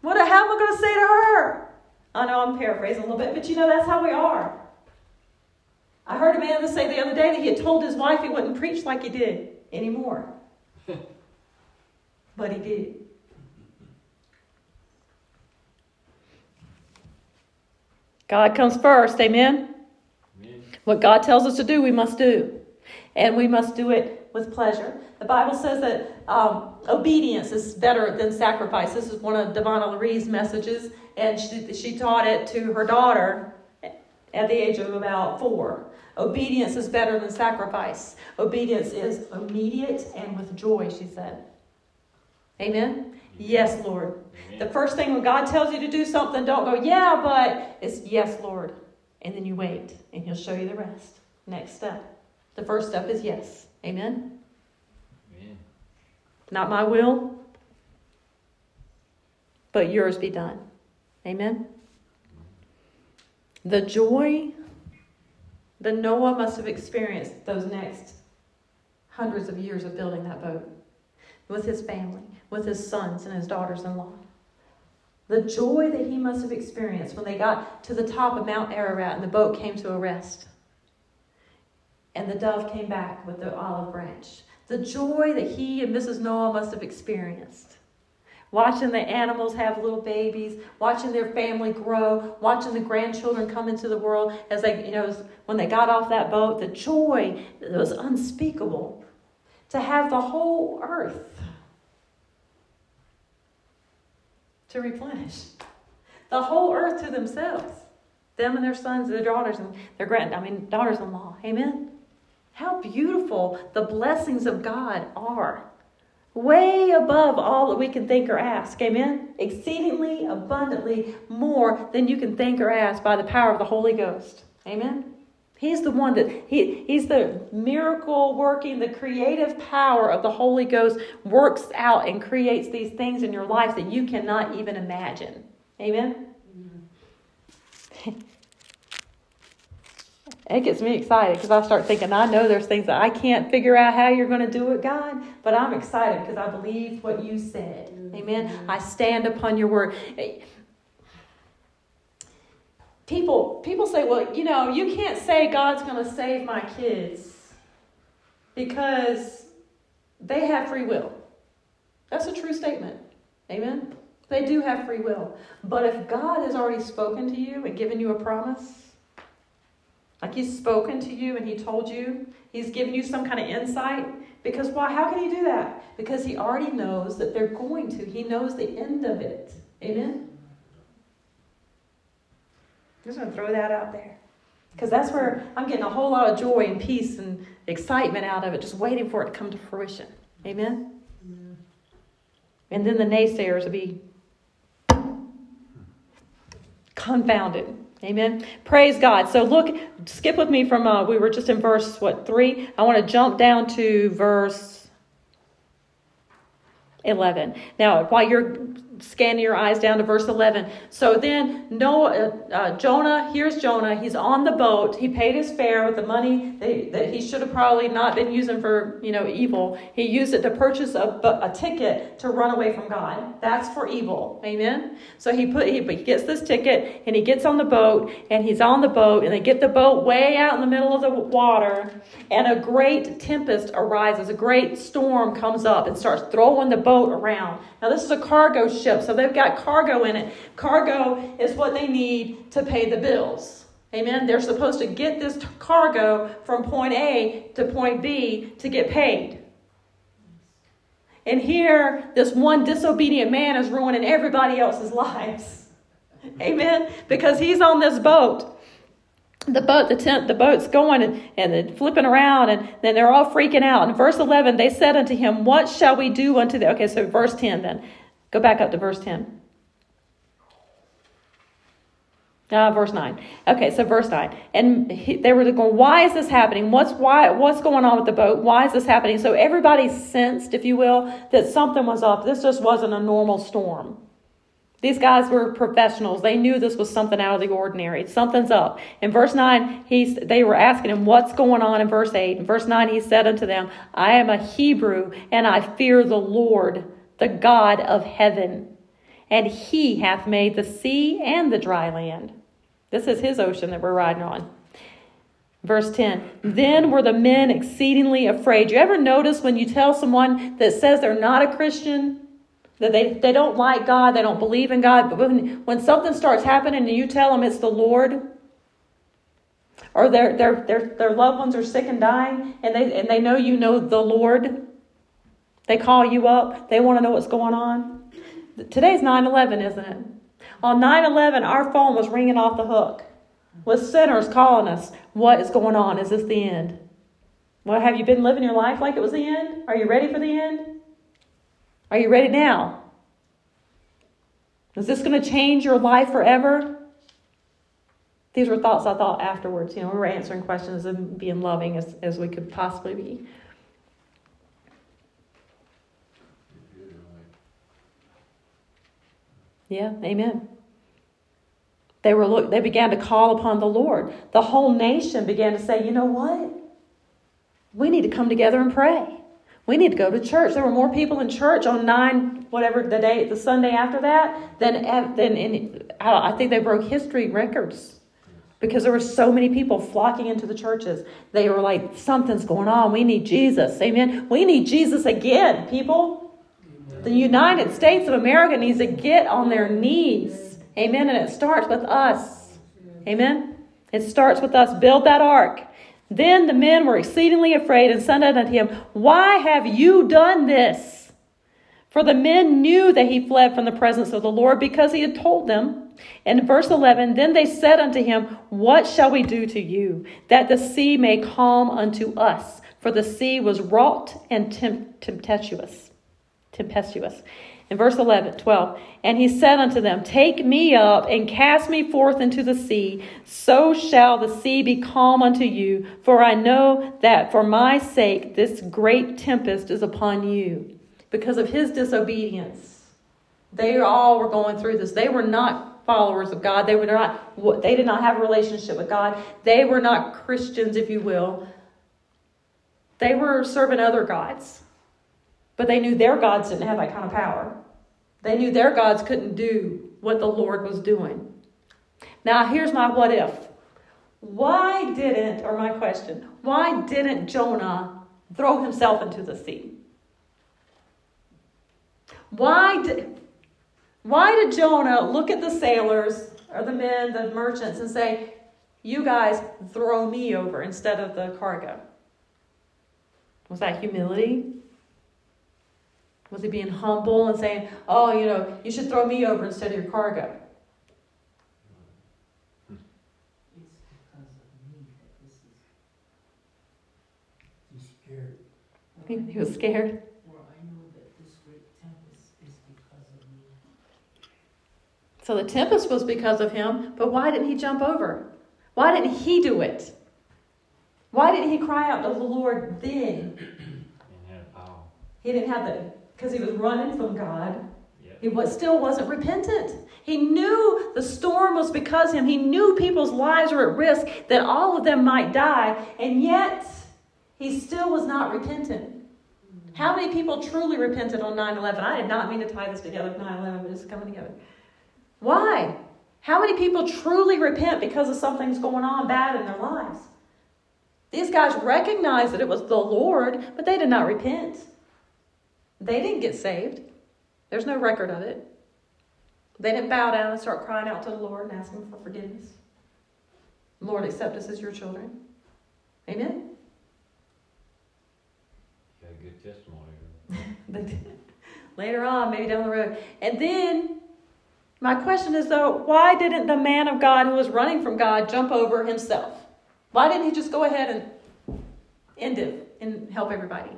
Speaker 1: What, how am I going to say to her? I know I'm paraphrasing a little bit, but you know, that's how we are. I heard a man say the other day that he had told his wife he wouldn't preach like he did anymore. but he did. God comes first, amen? amen? What God tells us to do, we must do. And we must do it with pleasure. The Bible says that um, obedience is better than sacrifice. This is one of Devonna Larie's messages, and she, she taught it to her daughter at the age of about four. Obedience is better than sacrifice. Obedience is immediate and with joy, she said. Amen? Yes, Lord. Amen. The first thing when God tells you to do something, don't go, yeah, but it's yes, Lord. And then you wait, and He'll show you the rest. Next step. The first step is yes. Amen? Amen. Not my will, but yours be done. Amen? The joy that Noah must have experienced those next hundreds of years of building that boat with his family, with his sons and his daughters in law. The joy that he must have experienced when they got to the top of Mount Ararat and the boat came to a rest. And the dove came back with the olive branch. The joy that he and Mrs. Noah must have experienced. Watching the animals have little babies, watching their family grow, watching the grandchildren come into the world as they, you know, when they got off that boat, the joy that was unspeakable. To have the whole earth to replenish. The whole earth to themselves. Them and their sons, their daughters, and their grand I mean daughters in law. Amen. How beautiful the blessings of God are. Way above all that we can think or ask. Amen. Exceedingly abundantly more than you can think or ask by the power of the Holy Ghost. Amen. He's the one that he, he's the miracle working, the creative power of the Holy Ghost works out and creates these things in your life that you cannot even imagine. Amen. it gets me excited because I start thinking, I know there's things that I can't figure out how you're going to do it, God, but I'm excited because I believe what you said. Amen. Mm-hmm. I stand upon your word people people say, well, you know, you can't say God's going to save my kids because they have free will. That's a true statement. Amen. They do have free will. But if God has already spoken to you and given you a promise, like he's spoken to you and he told you, he's given you some kind of insight. Because why? How can he do that? Because he already knows that they're going to. He knows the end of it. Amen. I'm just going to throw that out there. Because that's where I'm getting a whole lot of joy and peace and excitement out of it, just waiting for it to come to fruition. Amen? And then the naysayers will be confounded. Amen. Praise God. So look, skip with me from, uh, we were just in verse, what, 3? I want to jump down to verse 11. Now, while you're scanning your eyes down to verse 11. So then Noah, uh, uh, Jonah, here's Jonah. He's on the boat. He paid his fare with the money that, that he should have probably not been using for, you know, evil. He used it to purchase a, a ticket to run away from God. That's for evil. Amen? So he put he, he gets this ticket and he gets on the boat and he's on the boat and they get the boat way out in the middle of the water and a great tempest arises. A great storm comes up and starts throwing the boat around. Now this is a cargo ship ship. So they've got cargo in it. Cargo is what they need to pay the bills. Amen. They're supposed to get this cargo from point A to point B to get paid. And here, this one disobedient man is ruining everybody else's lives. Amen. Because he's on this boat. The boat, the tent, the boat's going and, and flipping around, and then they're all freaking out. In verse 11, they said unto him, What shall we do unto the. Okay, so verse 10 then. Go back up to verse 10. Uh, verse 9. Okay, so verse 9. And he, they were going, why is this happening? What's, why, what's going on with the boat? Why is this happening? So everybody sensed, if you will, that something was up. This just wasn't a normal storm. These guys were professionals. They knew this was something out of the ordinary. Something's up. In verse 9, he's, they were asking him, What's going on in verse 8? In verse 9, he said unto them, I am a Hebrew, and I fear the Lord the God of heaven, and he hath made the sea and the dry land. This is his ocean that we're riding on. Verse 10 Then were the men exceedingly afraid. You ever notice when you tell someone that says they're not a Christian, that they, they don't like God, they don't believe in God, but when, when something starts happening and you tell them it's the Lord, or their, their, their, their loved ones are sick and dying, and they, and they know you know the Lord, they call you up, they want to know what's going on. Today's 9 11, isn't it? On 9 11, our phone was ringing off the hook with sinners calling us. What is going on? Is this the end? Well, have you been living your life like it was the end? Are you ready for the end? Are you ready now? Is this going to change your life forever? These were thoughts I thought afterwards. You know, we were answering questions and being loving as, as we could possibly be. Yeah, amen. They were look they began to call upon the Lord. The whole nation began to say, "You know what? We need to come together and pray. We need to go to church. There were more people in church on nine, whatever the day, the Sunday after that, than than in. I think they broke history records because there were so many people flocking into the churches. They were like, something's going on. We need Jesus. Amen. We need Jesus again, people. The United States of America needs to get on their knees. Amen. And it starts with us. Amen. It starts with us. Build that ark. Then the men were exceedingly afraid and said unto him, Why have you done this? For the men knew that he fled from the presence of the Lord because he had told them. In verse 11, then they said unto him, What shall we do to you, that the sea may calm unto us? For the sea was wrought and tempestuous tempestuous. In verse 11, 12, and he said unto them, Take me up and cast me forth into the sea, so shall the sea be calm unto you, for I know that for my sake this great tempest is upon you. Because of his disobedience, they all were going through this. They were not followers of God. They were not. They did not have a relationship with God. They were not Christians, if you will. They were serving other gods. But they knew their gods didn't have that kind of power. They knew their gods couldn't do what the Lord was doing. Now, here's my what if. Why didn't, or my question, why didn't Jonah throw himself into the sea? Why did, why did Jonah look at the sailors or the men, the merchants, and say, You guys throw me over instead of the cargo? Was that humility? Was he being humble and saying, oh, you know, you should throw me over instead of your cargo? He, he was scared. So the tempest was because of him, but why didn't he jump over? Why didn't he do it? Why didn't he cry out to the Lord then? He didn't have the because he was running from God. He was, still wasn't repentant. He knew the storm was because him. He knew people's lives were at risk, that all of them might die, and yet he still was not repentant. How many people truly repented on 9 11? I did not mean to tie this together with 9 11, but it's coming together. Why? How many people truly repent because of something's going on bad in their lives? These guys recognized that it was the Lord, but they did not repent. They didn't get saved. There's no record of it. They didn't bow down and start crying out to the Lord and asking for forgiveness. Lord, accept us as your children. Amen?
Speaker 2: Got a good testimony.
Speaker 1: Later on, maybe down the road. And then, my question is though, why didn't the man of God who was running from God jump over himself? Why didn't he just go ahead and end it and help everybody?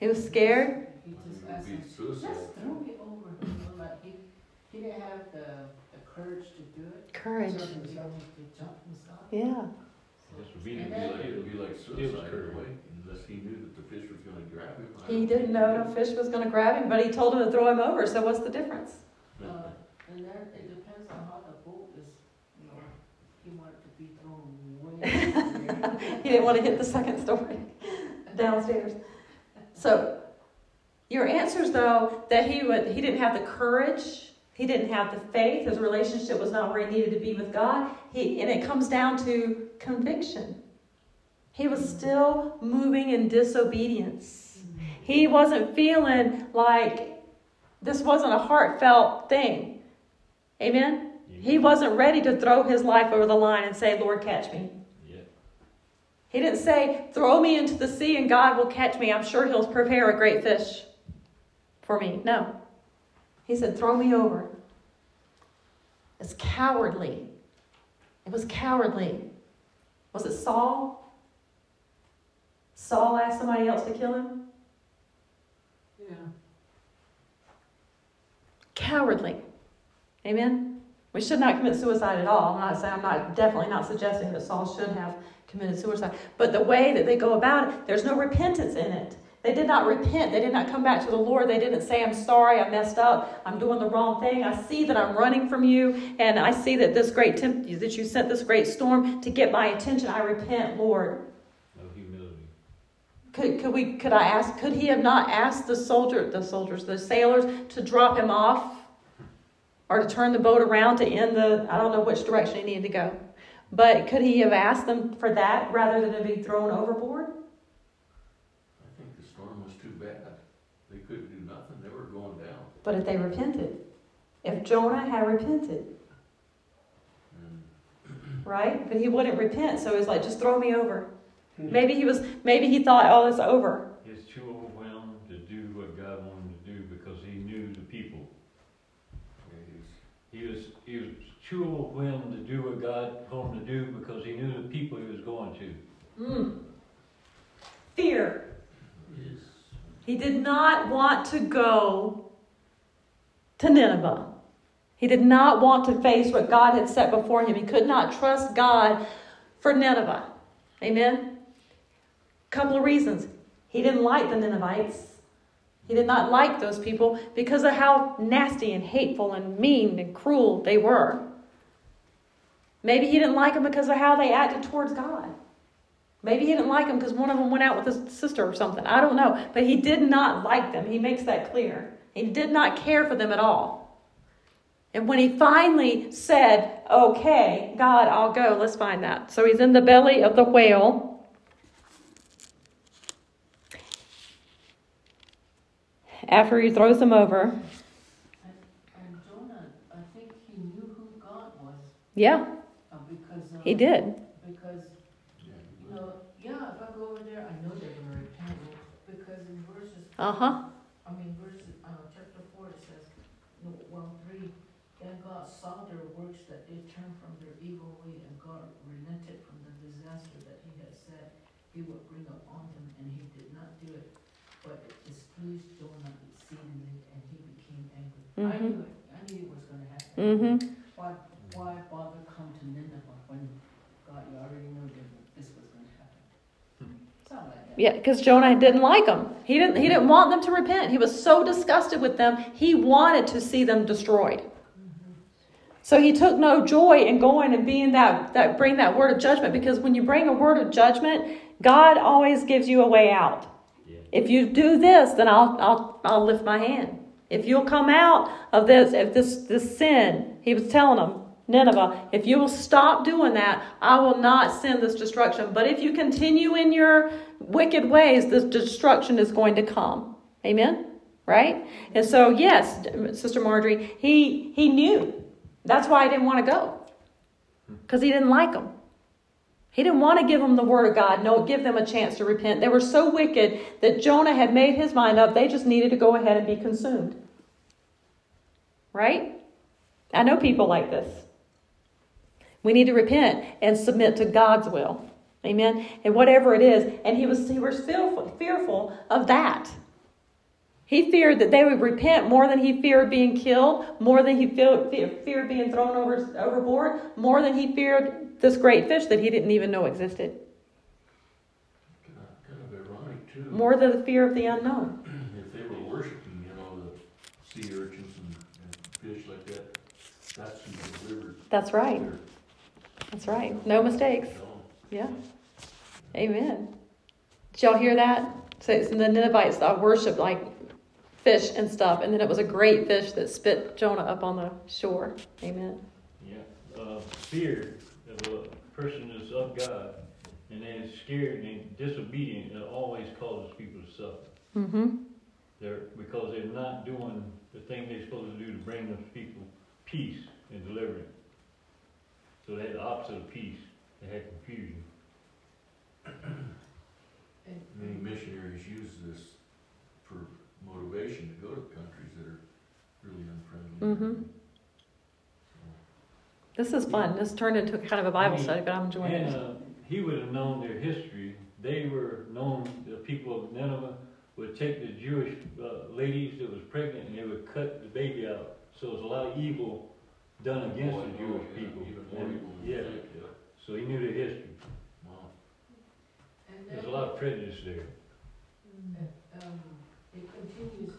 Speaker 1: He was scared.
Speaker 3: He just asked him, just throw me over. Like he, he didn't have the, the courage to do it.
Speaker 1: Courage.
Speaker 3: So he to jump himself.
Speaker 1: Yeah.
Speaker 2: This would be,
Speaker 3: And
Speaker 2: be
Speaker 3: then-
Speaker 2: like,
Speaker 4: It'd be like
Speaker 2: It was
Speaker 4: suicide
Speaker 2: courage.
Speaker 4: anyway, unless he knew that the fish was gonna grab him. I
Speaker 1: He didn't know
Speaker 4: he
Speaker 1: the fish was going to grab him, but he told him to throw him over. So what's the difference?
Speaker 3: Uh, and then it depends on how the boat is, you know, he wanted to be thrown way.
Speaker 1: he didn't want to hit the second story downstairs. So your answers though that he would he didn't have the courage, he didn't have the faith, his relationship was not where he needed to be with God. He and it comes down to conviction. He was still moving in disobedience. He wasn't feeling like this wasn't a heartfelt thing. Amen? He wasn't ready to throw his life over the line and say, Lord, catch me. He didn't say, throw me into the sea and God will catch me. I'm sure he'll prepare a great fish for me. No. He said, throw me over. It's cowardly. It was cowardly. Was it Saul? Saul asked somebody else to kill him?
Speaker 3: Yeah.
Speaker 1: Cowardly. Amen? We should not commit suicide at all. I'm not saying, I'm not definitely not suggesting that Saul should have committed suicide. But the way that they go about it, there's no repentance in it. They did not repent. They did not come back to the Lord. They didn't say, I'm sorry, I messed up. I'm doing the wrong thing. I see that I'm running from you, and I see that this great temp- that you sent this great storm to get my attention. I repent, Lord.
Speaker 2: No humility.
Speaker 1: Could, could we could I ask could he have not asked the soldier the soldiers, the sailors, to drop him off? Or to turn the boat around to end the I don't know which direction he needed to go. But could he have asked them for that rather than to be thrown overboard?
Speaker 4: I think the storm was too bad. They couldn't do nothing. They were going down.
Speaker 1: But if they repented, if Jonah had repented,
Speaker 4: And
Speaker 1: right? But he wouldn't repent, so he's like, just throw me over. Hmm. Maybe he was maybe he thought, oh, it's over.
Speaker 2: He's too overwhelmed to do what God wanted him to do because he knew the people.
Speaker 4: yeah, he's,
Speaker 2: He was he was too overwhelmed to do what God told him to do because he knew the people he was going to.
Speaker 1: Mm. Fear.
Speaker 4: he's,
Speaker 1: He did not want to go to Nineveh. He did not want to face what God had set before him. He could not trust God for Nineveh. Amen? Couple of reasons. He didn't like the Ninevites. He did not like those people because of how nasty and hateful and mean and cruel they were. Maybe he didn't like them because of how they acted towards God. Maybe he didn't like them because one of them went out with his sister or something. I don't know. But he did not like them. He makes that clear. He did not care for them at all. And when he finally said, Okay, God, I'll go, let's find that. So he's in the belly of the whale. After he throws them over.
Speaker 3: And, and Jonah, I think he knew who God was,
Speaker 1: Yeah, he did.
Speaker 3: because, you know, yeah, if I go over there, I know they're gonna repent, because in verses,
Speaker 1: Uh huh.
Speaker 3: I mean, verses, uh, chapter four, it says, no, well, three, then God saw their works that they turned from their evil way, and God relented from the disaster that he had said he would bring upon them, and he did not do it. But it displeased Jonah exceedingly, and he became angry. I
Speaker 1: Mhm.
Speaker 3: knew it, I knew it was gonna happen.
Speaker 1: Mm hmm.
Speaker 3: Why, why bother come to Nineveh Hmm.
Speaker 1: Yeah, because Jonah didn't like them. He didn't. He didn't want them to repent. He was so disgusted with them. He wanted to see them destroyed. So he took no joy in going and being that that bring that word of judgment. Because when you bring a word of judgment, God always gives you a way out.
Speaker 2: Yeah.
Speaker 1: If you do this, then I'll I'll I'll lift my hand. If you'll come out of this, if this this sin, he was telling them, Nineveh, if you will stop doing that, I will not send this destruction. But if you continue in your wicked ways, this destruction is going to come. Amen? Right? And so, yes, Sister Marjorie, he he knew. That's why he didn't want to go. Because he didn't like them. He didn't want to give them the word of God, no, give them a chance to repent. They were so wicked that Jonah had made his mind up. They just needed to go ahead and be consumed. Right? I know people like this. We need to repent and submit to God's will. Amen. And whatever it is. And he was he was fearful, fearful of that. He feared that they would repent more than he feared being killed, more than he feared, feared being thrown over, overboard, more than he feared this great fish that he didn't even know existed.
Speaker 4: kind of, ironic too.
Speaker 1: More than the fear of the unknown.
Speaker 4: If they were worshiping, you know, the sea urchins and, and fish like that, that's who delivered
Speaker 1: That's right.
Speaker 4: their.
Speaker 1: That's right. No mistakes. Yeah. Amen. Did y'all hear that? So it's- the Ninevites uh, worshiped like fish and stuff, and then it was a great fish that spit Jonah up on the shore. Amen.
Speaker 2: Yeah. Uh, fear of a person is of God and they're scared and disobedient, it always causes people to suffer.
Speaker 1: Mm-hmm.
Speaker 2: They're, because they're not doing the thing they're supposed to do to bring those people peace and deliverance. So they had the opposite of peace. They had confusion.
Speaker 3: And-
Speaker 4: Many missionaries use this for motivation to go to countries that are really unfriendly.
Speaker 1: Mhm. This is fun. This turned into kind of a Bible study, but I'm enjoying
Speaker 2: And
Speaker 1: it.
Speaker 2: uh, he would have known their history. They were known, the people of Nineveh would take the Jewish uh, ladies that was pregnant and they would cut the baby out. So it's a lot of evil done against
Speaker 4: Boy,
Speaker 2: the
Speaker 4: oh,
Speaker 2: Jewish
Speaker 4: yeah,
Speaker 2: people. And-
Speaker 4: evil than you
Speaker 2: Yeah,
Speaker 4: yeah.
Speaker 2: so he knew the history.
Speaker 4: Wow.
Speaker 3: And
Speaker 2: There's a lot of prejudice there.
Speaker 3: And, it continues,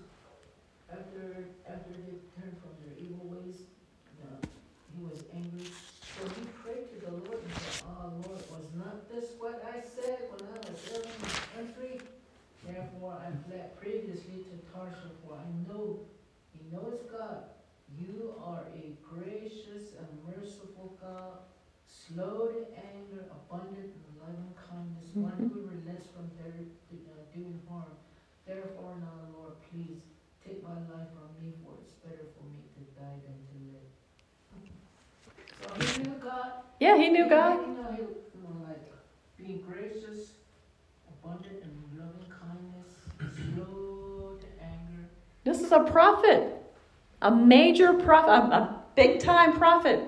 Speaker 3: after, after they turned from their evil ways, uh, he was angry. So he prayed to the Lord and said, Oh Lord, was not this what I said when I was there in the country? Therefore I fled previously to Tarshish, for I know, he knows God. You are a gracious and merciful God, slow to anger, abundant in loving kindness, one
Speaker 1: Mhm.
Speaker 3: who relents from their, uh, doing harm. Therefore now, Lord, please take my life from me, for it's better for me to die than to live. So he knew God.
Speaker 1: Yeah, he knew God.
Speaker 3: You know, he, you know, like being gracious, abundant in loving kindness, slow to anger.
Speaker 1: This is a prophet, a major prophet, a, a big time prophet,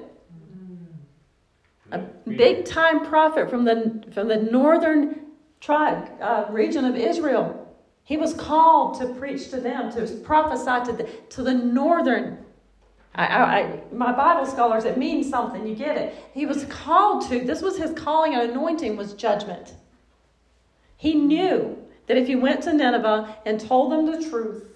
Speaker 1: a big time prophet from the from the northern tribe uh, region of Israel. He was called to preach to them, to prophesy to the to the northern. I, I, I, my Bible scholars, it means something. You get it. He was called to. This was his calling and anointing was judgment. He knew that if he went to Nineveh and told them the truth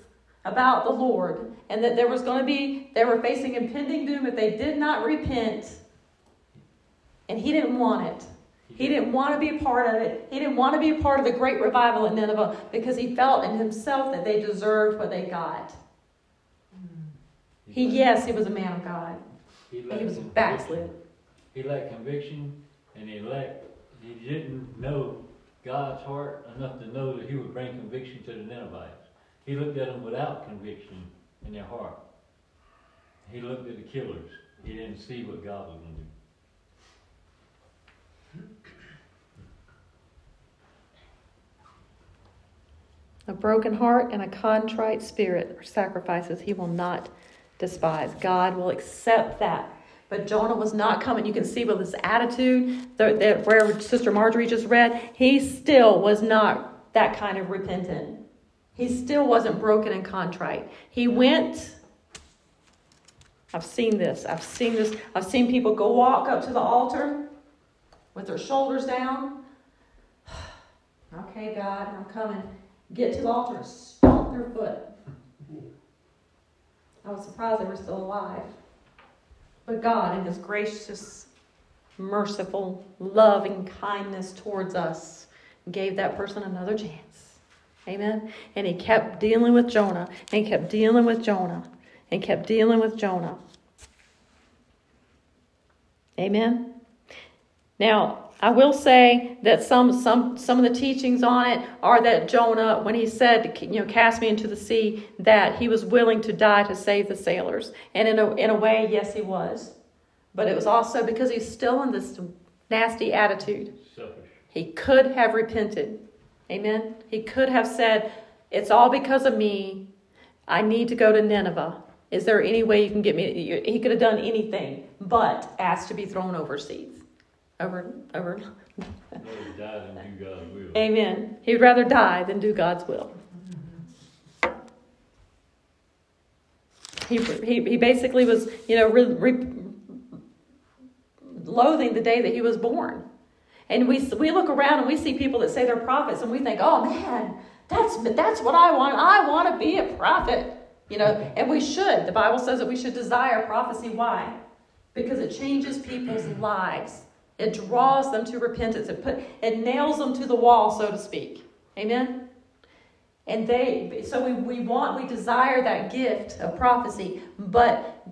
Speaker 1: about the Lord, and that there was going to be, they were facing impending doom if they did not repent, and he didn't want it. He didn't want to be a part of it. He didn't want to be a part of the great revival in Nineveh because he felt in himself that they deserved what they got. He, yes, he was a man of God,
Speaker 2: He
Speaker 1: but he was backslid.
Speaker 2: He lacked conviction, and he lacked, he didn't know God's heart enough to know that he would bring conviction to the Ninevites. He looked at them without conviction in their heart. He looked at the killers. He didn't see what God was going to do.
Speaker 1: A broken heart and a contrite spirit are sacrifices he will not despise. God will accept that. But Jonah was not coming. You can see with his attitude, the, the, where Sister Marjorie just read, he still was not that kind of repentant. He still wasn't broken and contrite. He went. I've seen this. I've seen this. I've seen people go walk up to the altar with their shoulders down. Okay, God, I'm coming get to the altar stomp their foot. I was surprised they were still alive. But God, in His gracious, merciful, loving kindness towards us, gave that person another chance. Amen. And He kept dealing with Jonah, and kept dealing with Jonah, and kept dealing with Jonah. Amen. Now, I will say that some some some of the teachings on it are that Jonah, when he said, you know, cast me into the sea, that he was willing to die to save the sailors. And in a in a way, yes, he was. But it was also because he's still in this nasty attitude.
Speaker 2: Selfish.
Speaker 1: He could have repented. Amen. He could have said, It's all because of me. I need to go to Nineveh. Is there any way you can get me? He could have done anything but asked to be thrown overseas. Over, over.
Speaker 2: Die than do God's will.
Speaker 1: Amen. He'd rather die than do God's will. He, he, he basically was, you know, re, re, loathing the day that he was born. And we, we look around and we see people that say they're prophets and we think, oh man, that's, that's what I want. I want to be a prophet. You know, and we should. The Bible says that we should desire prophecy. Why? Because it changes people's lives. It draws them to repentance. It put it nails them to the wall, so to speak. Amen. And they so we, we want, we desire that gift of prophecy, but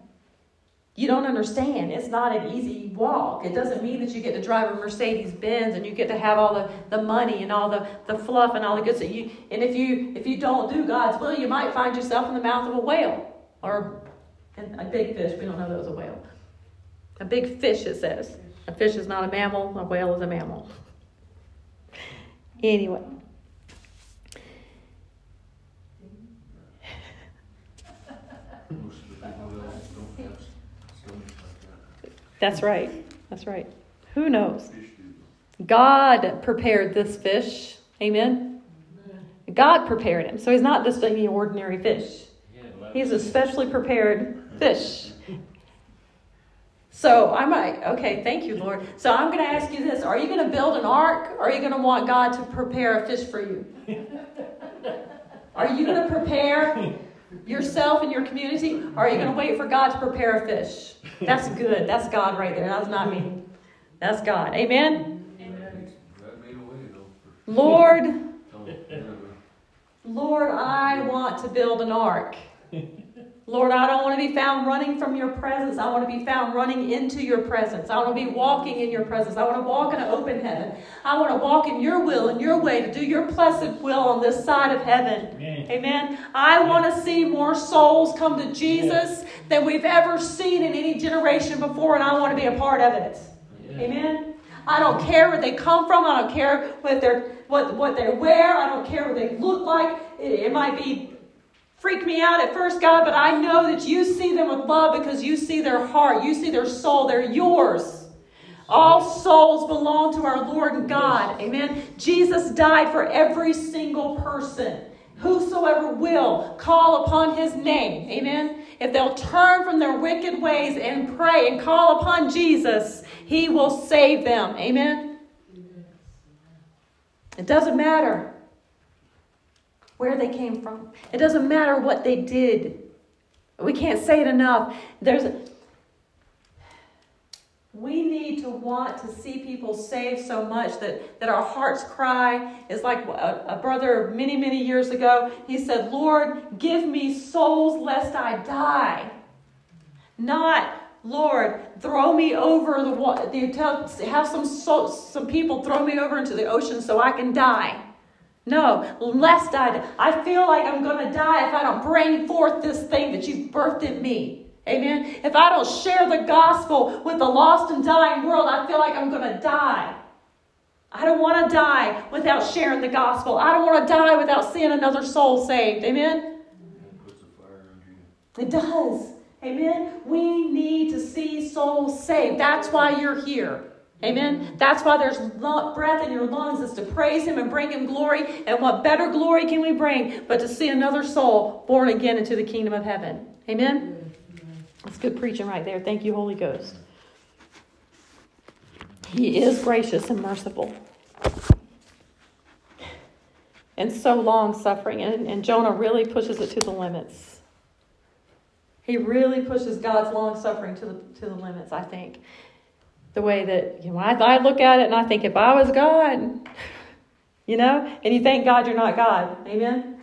Speaker 1: you don't understand. It's not an easy walk. It doesn't mean that you get to drive a Mercedes Benz and you get to have all the, the money and all the, the fluff and all the good stuff. You, and if you if you don't do God's will, you might find yourself in the mouth of a whale or a big fish. We don't know that was a whale. A big fish, it says. A fish is not a mammal, a whale is a mammal. Anyway.
Speaker 4: Most of the people that don't have stomachs like that.
Speaker 1: That's right. That's right. Who knows? God prepared this fish. Amen. God prepared him. So he's not just any ordinary fish.
Speaker 2: He had a lot
Speaker 1: He's a specially prepared fish. So I might, okay, thank you, Lord. So I'm going to ask you this Are you going to build an ark or are you going to want God to prepare a fish for you? Are you going to prepare yourself and your community? Or are you going to wait for God to prepare a fish? That's good. That's God right there. That's not me. That's God. Amen?
Speaker 4: God made a way though. for-
Speaker 1: Lord. Lord, I want to build an ark. Lord, I don't want to be found running from your presence. I want to be found running into your presence. I want to be walking in your presence. I want to walk in an open heaven. I want to walk in your will and your way to do your blessed will on this side of heaven.
Speaker 2: Amen.
Speaker 1: Amen. I want to see more souls come to Jesus than we've ever seen in any generation before, and I want to be a part of it. Amen. I don't care where they come from. I don't care what they're what what they wear. I don't care what they look like. It, it might be freak me out at first, God, but I know that you see them with love because you see their heart, you see their soul. They're yours. All souls belong to our Lord and God. Amen. Jesus died for every single person. Whosoever will call upon his name. Amen. If they'll turn from their wicked ways and pray and call upon Jesus, he will save them. Amen. It doesn't matter where they came from. It doesn't matter what they did. We can't say it enough. There's we need to want to see people saved so much that, that our hearts cry. It's like a, a brother many, many years ago. He said, Lord, give me souls lest I die. Not, Lord, throw me over the water. Have some, soul, some people throw me over into the ocean so I can die. No, lest I die. I feel like I'm going to die if I don't bring forth this thing that you've birthed in me. Amen. If I don't share the gospel with the lost and dying world, I feel like I'm going to die. I don't want to die without sharing the gospel. I don't want to die without seeing another soul saved. Amen.
Speaker 4: It
Speaker 1: does. Amen. We need to see souls saved. That's why you're here. Amen. That's why there's breath in your lungs is to praise Him and bring Him glory. And what better glory can we bring but to see another soul born again into the kingdom of heaven? Amen. That's good preaching right there. Thank you, Holy Ghost. He is gracious and merciful. And so long suffering. And, and Jonah really pushes it to the limits. He really pushes God's long suffering to the, to the limits, I think. The way that, you know, I, I look at it and I think, if I was God, you know, and you thank God you're not God. Amen?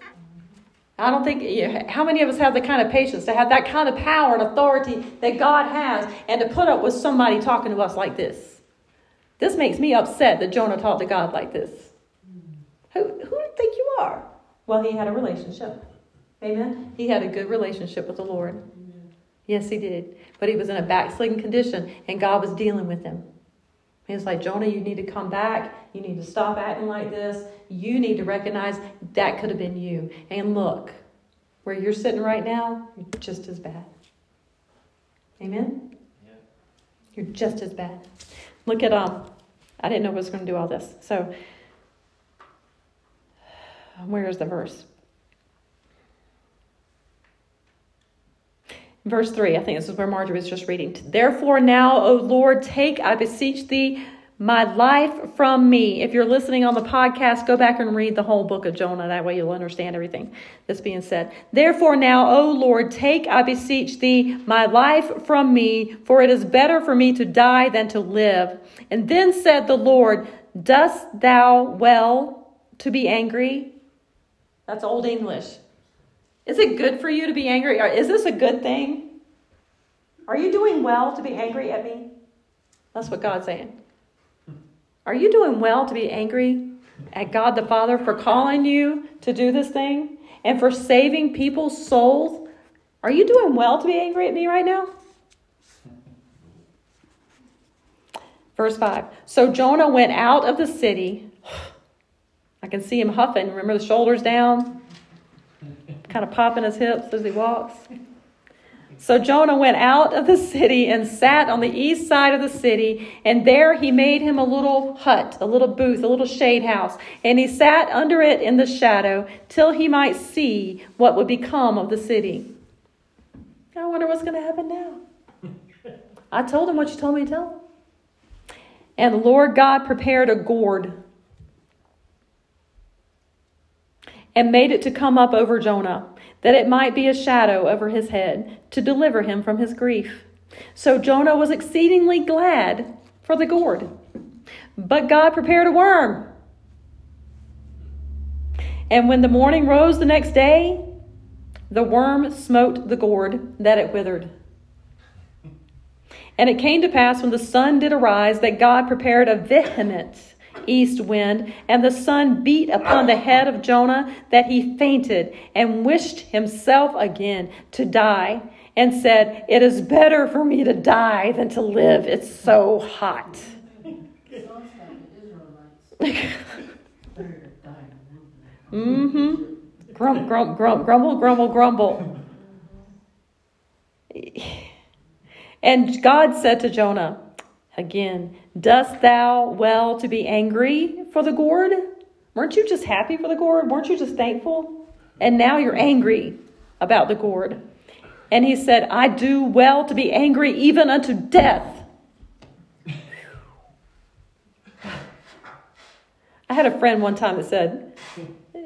Speaker 1: I don't think, you know, how many of us have the kind of patience to have that kind of power and authority that God has and to put up with somebody talking to us like this? This makes me upset that Jonah talked to God like this. Who, who do you think you are? Well, he had a relationship. Amen? He had a good relationship with the Lord. Yes, he did. But he was in a backslidden condition, and God was dealing with him. He was like, Jonah, you need to come back. You need to stop acting like this. You need to recognize that could have been you. And look, where you're sitting right now, you're just as bad. Amen?
Speaker 2: Yeah.
Speaker 1: You're just as bad. Look at, um, I didn't know I was going to do all this. So, where's the verse? Verse 3, I think this is where Marjorie was just reading. Therefore, now, O Lord, take, I beseech thee, my life from me. If you're listening on the podcast, go back and read the whole book of Jonah. That way you'll understand everything that's being said. Therefore, now, O Lord, take, I beseech thee, my life from me, for it is better for me to die than to live. And then said the Lord, Dost thou well to be angry? That's Old English. Is it good for you to be angry? Is this a good thing? Are you doing well to be angry at me? That's what God's saying. Are you doing well to be angry at God the Father for calling you to do this thing and for saving people's souls? Are you doing well to be angry at me right now? Verse 5 So Jonah went out of the city. I can see him huffing. Remember the shoulders down? Kind of popping his hips as he walks. So Jonah went out of the city and sat on the east side of the city, and there he made him a little hut, a little booth, a little shade house, and he sat under it in the shadow till he might see what would become of the city. I wonder what's going to happen now. I told him what you told me to tell him. And the Lord God prepared a gourd and made it to come up over Jonah, that it might be a shadow over his head, to deliver him from his grief. So Jonah was exceedingly glad for the gourd. But God prepared a worm. And when the morning rose the next day, the worm smote the gourd that it withered. And it came to pass when the sun did arise that God prepared a vehement east wind, and the sun beat upon the head of Jonah that he fainted and wished himself again to die, and said, It is better for me to die than to live. It's so hot. Mm-hmm. Grump, grump, grump, grumble, grumble, grumble. And God said to Jonah, again, Dost thou well to be angry for the gourd? Weren't you just happy for the gourd? Weren't you just thankful? And now you're angry about the gourd. And he said, I do well to be angry even unto death. I had a friend one time that said,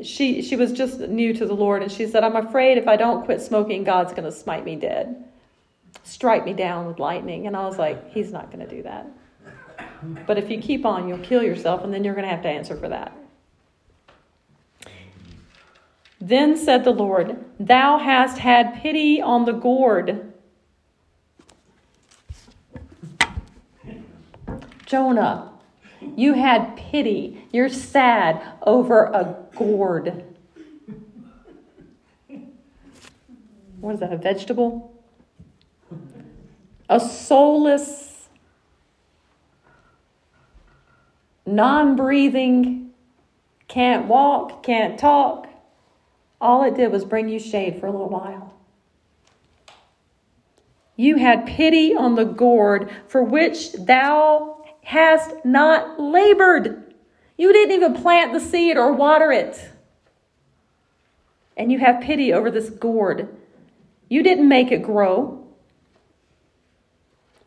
Speaker 1: she she was just new to the Lord, and she said, "I'm afraid if I don't quit smoking, God's going to smite me dead, strike me down with lightning." And I was like, "He's not going to do that. But if you keep on, you'll kill yourself, and then you're going to have to answer for that." Then said the Lord, "Thou hast had pity on the gourd." Jonah, you had pity. You're sad over a gourd. What is that, a vegetable? A soulless, non breathing, can't walk, can't talk. All it did was bring you shade for a little while. You had pity on the gourd for which thou hast not labored. You didn't even plant the seed or water it. And you have pity over this gourd. You didn't make it grow.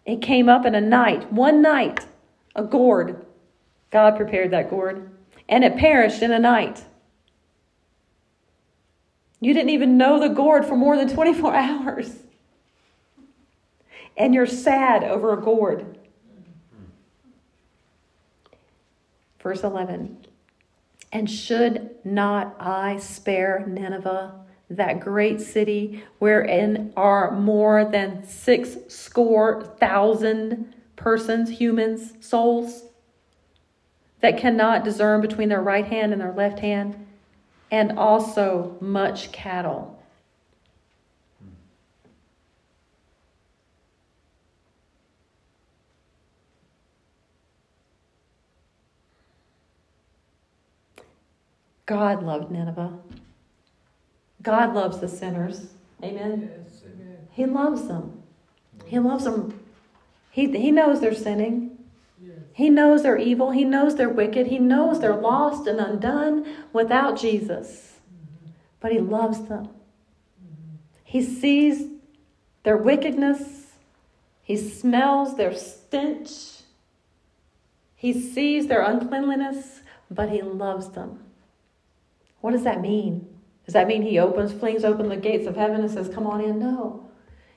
Speaker 1: It came up in a night, one night, a gourd. God prepared that gourd. And it perished in a night. You didn't even know the gourd for more than 24 hours. And you're sad over a gourd. Verse 11 And should not I spare Nineveh, that great city wherein are more than six score thousand persons, humans, souls, that cannot discern between their right hand and their left hand, and also much cattle? God loved Nineveh. God loves the sinners. Amen.
Speaker 3: Yes, amen.
Speaker 1: He loves them. He loves them. He, he knows they're sinning. He knows they're evil. He knows they're wicked. He knows they're lost and undone without Jesus. But He loves them. He sees their wickedness. He smells their stench. He sees their uncleanliness, but He loves them. What does that mean? Does that mean He opens, flings open the gates of heaven and says, Come on in? No.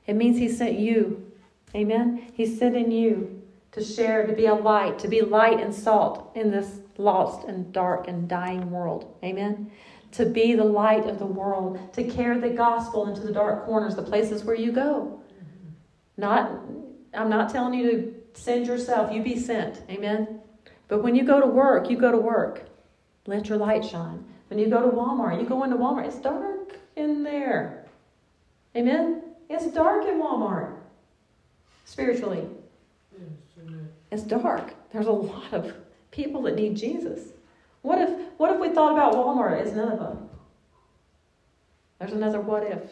Speaker 1: It means He sent you. Amen? He's sending you to share, to be a light, to be light and salt in this lost and dark and dying world. Amen? To be the light of the world, to carry the gospel into the dark corners, the places where you go. Not, I'm not telling you to send yourself, you be sent. Amen? But when you go to work, you go to work. Let your light shine. When you go to Walmart, you go into Walmart, it's dark in there. Amen? It's dark in Walmart. Spiritually, it's dark. There's a lot of people that need Jesus. What if what if we thought about Walmart as Nineveh? There's another what if.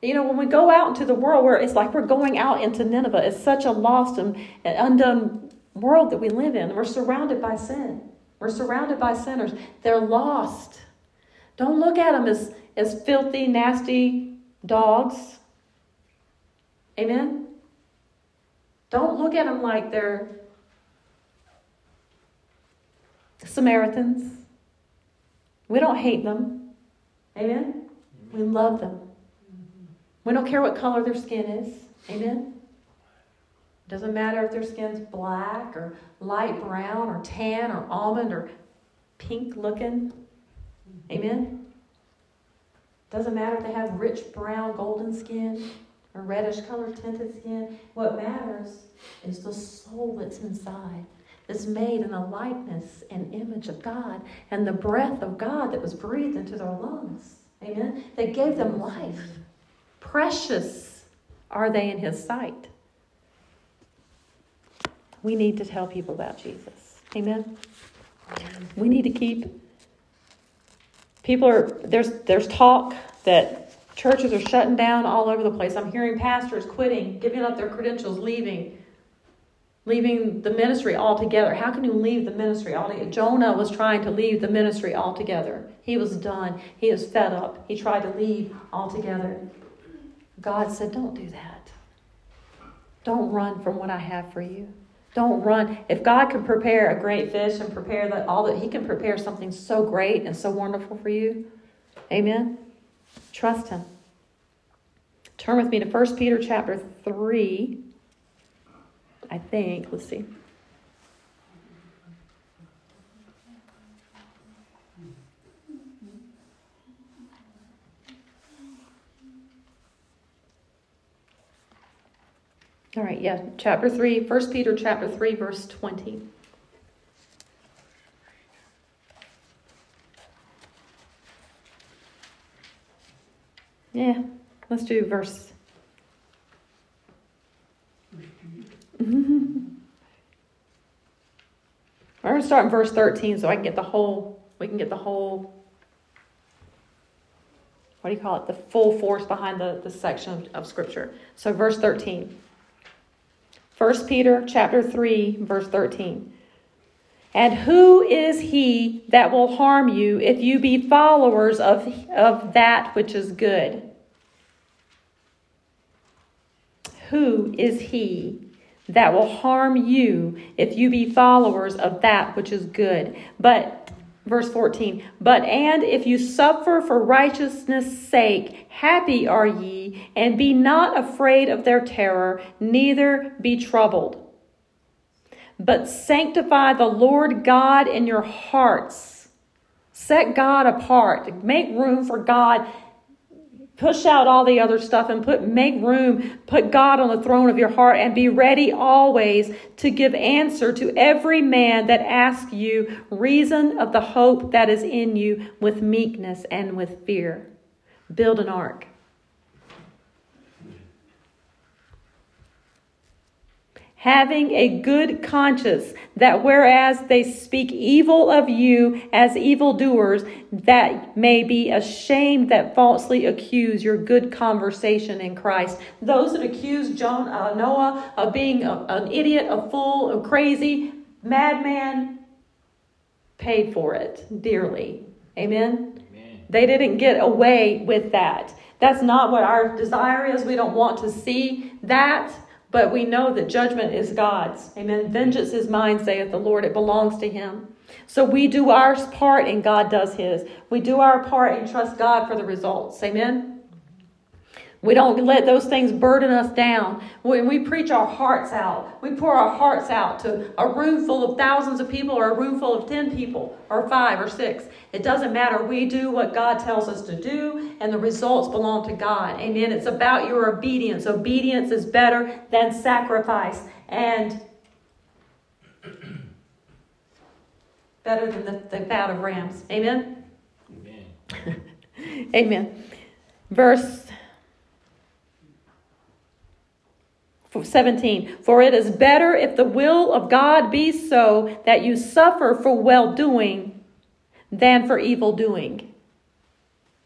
Speaker 1: You know, when we go out into the world where it's like we're going out into Nineveh, it's such a lost and, and undone world that we live in. We're surrounded by sin. We're surrounded by sinners. They're lost. Don't look at them as, as filthy, nasty dogs. Amen? Don't look at them like they're Samaritans. We don't hate them. Amen? We love them. We don't care what color their skin is. Amen? Doesn't matter if their skin's black or light brown or tan or almond or pink looking. Amen? Doesn't matter if they have rich brown golden skin or reddish color tinted skin. What matters is the soul that's inside, that's made in the likeness and image of God, and the breath of God that was breathed into their lungs. Amen? That gave them life. Precious are they in His sight. We need to tell people about Jesus. Amen? We need to keep. People are, there's, there's talk that churches are shutting down all over the place. I'm hearing pastors quitting, giving up their credentials, leaving, leaving the ministry altogether. How can you leave the ministry altogether? Jonah was trying to leave the ministry altogether. He was done. He was fed up. He tried to leave altogether. God said, Don't do that. Don't run from what I have for you. Don't run. If God can prepare a great fish and prepare that all that He can prepare something so great and so wonderful for you, Amen. Trust Him. Turn with me to 1 Peter chapter 3. I think. Let's see. All right, yeah, chapter 3, 1 Peter chapter 3, verse 20. Yeah, let's do verse. We're going to start in verse 13 so I can get the whole, we can get the whole, what do you call it? The full force behind the, the section of, of Scripture. So, verse 13. 1 Peter chapter 3 verse 13. And who is he that will harm you if you be followers of, of that which is good? Who is he that will harm you if you be followers of that which is good? But verse 14, but and if you suffer for righteousness' sake, happy are ye, and be not afraid of their terror, neither be troubled. But sanctify the Lord God in your hearts. Set God apart. Make room for God push out all the other stuff and put make room put god on the throne of your heart and be ready always to give answer to every man that asks you reason of the hope that is in you with meekness and with fear. Build an ark having a good conscience, that whereas they speak evil of you as evildoers, that may be ashamed that falsely accuse your good conversation in Christ. Those that accuse John, uh, Noah of being a, an idiot, a fool, a crazy madman, paid for it dearly. Amen? Amen. They didn't get away with that. That's not what our desire is. We don't want to see that. But we know that judgment is God's. Amen. Vengeance is mine, saith the Lord. It belongs to Him. So we do our part and God does His. We do our part and trust God for the results. Amen. We don't let those things burden us down. When we preach our hearts out, we pour our hearts out to a room full of thousands of people or a room full of 10 people or five or six. It doesn't matter. We do what God tells us to do, and the results belong to God. Amen. It's about your obedience. Obedience is better than sacrifice and better than the, the fat of rams. Amen. Amen. Amen. Verse 17 For it is better if the will of God be so that you suffer for well doing than for evil doing.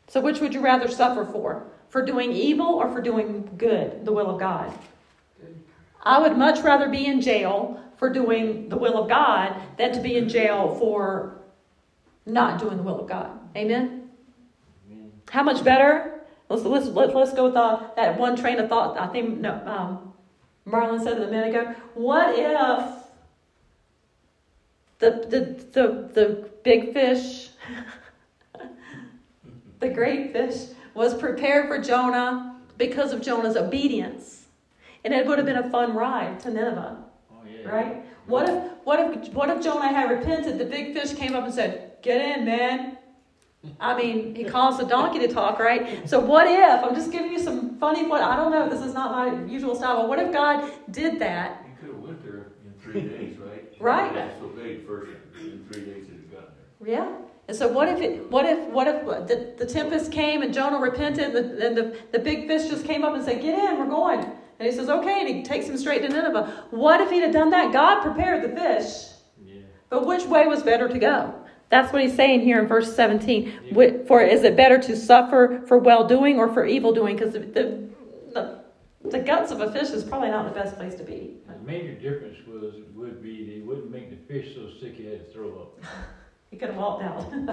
Speaker 1: So, which would you rather suffer for? For doing evil or for doing good, the will of God? I would much rather be in jail for doing the will of God than to be in jail for not doing the will of God. Amen? Amen. How much better? Let's, let's, let's, go with uh, that one train of thought. I think, no, um, Marlon said a minute ago, what if the, the, the, the big fish the great fish, was prepared for Jonah because of Jonah's obedience. And it would have been a fun ride to Nineveh,
Speaker 2: Oh, yeah.
Speaker 1: right? What if what if what if Jonah had repented? The big fish came up and said, "Get in, man." I mean, he caused the donkey to talk, right? So what if I'm just giving you some funny? What I don't know. This is not my usual style. But what if God did that?
Speaker 4: You could have went there in three days, right?
Speaker 1: Right.
Speaker 4: First, in three days it had gotten there.
Speaker 1: Yeah. And so what if it? What if? What if the, the tempest came and Jonah repented, and the, and the the big fish just came up and said, "Get in, we're going." And he says, "Okay," and he takes him straight to Nineveh. What if he'd have done that? God prepared the fish,
Speaker 2: Yeah.
Speaker 1: but which way was better to go? That's what he's saying here in verse 17. For is it better to suffer for well doing or for evil doing? Because the, the, the, the guts of a fish is probably not the best place to be.
Speaker 2: The major difference was would be they wouldn't make the fish so sick he had to throw up.
Speaker 1: He could have walked out.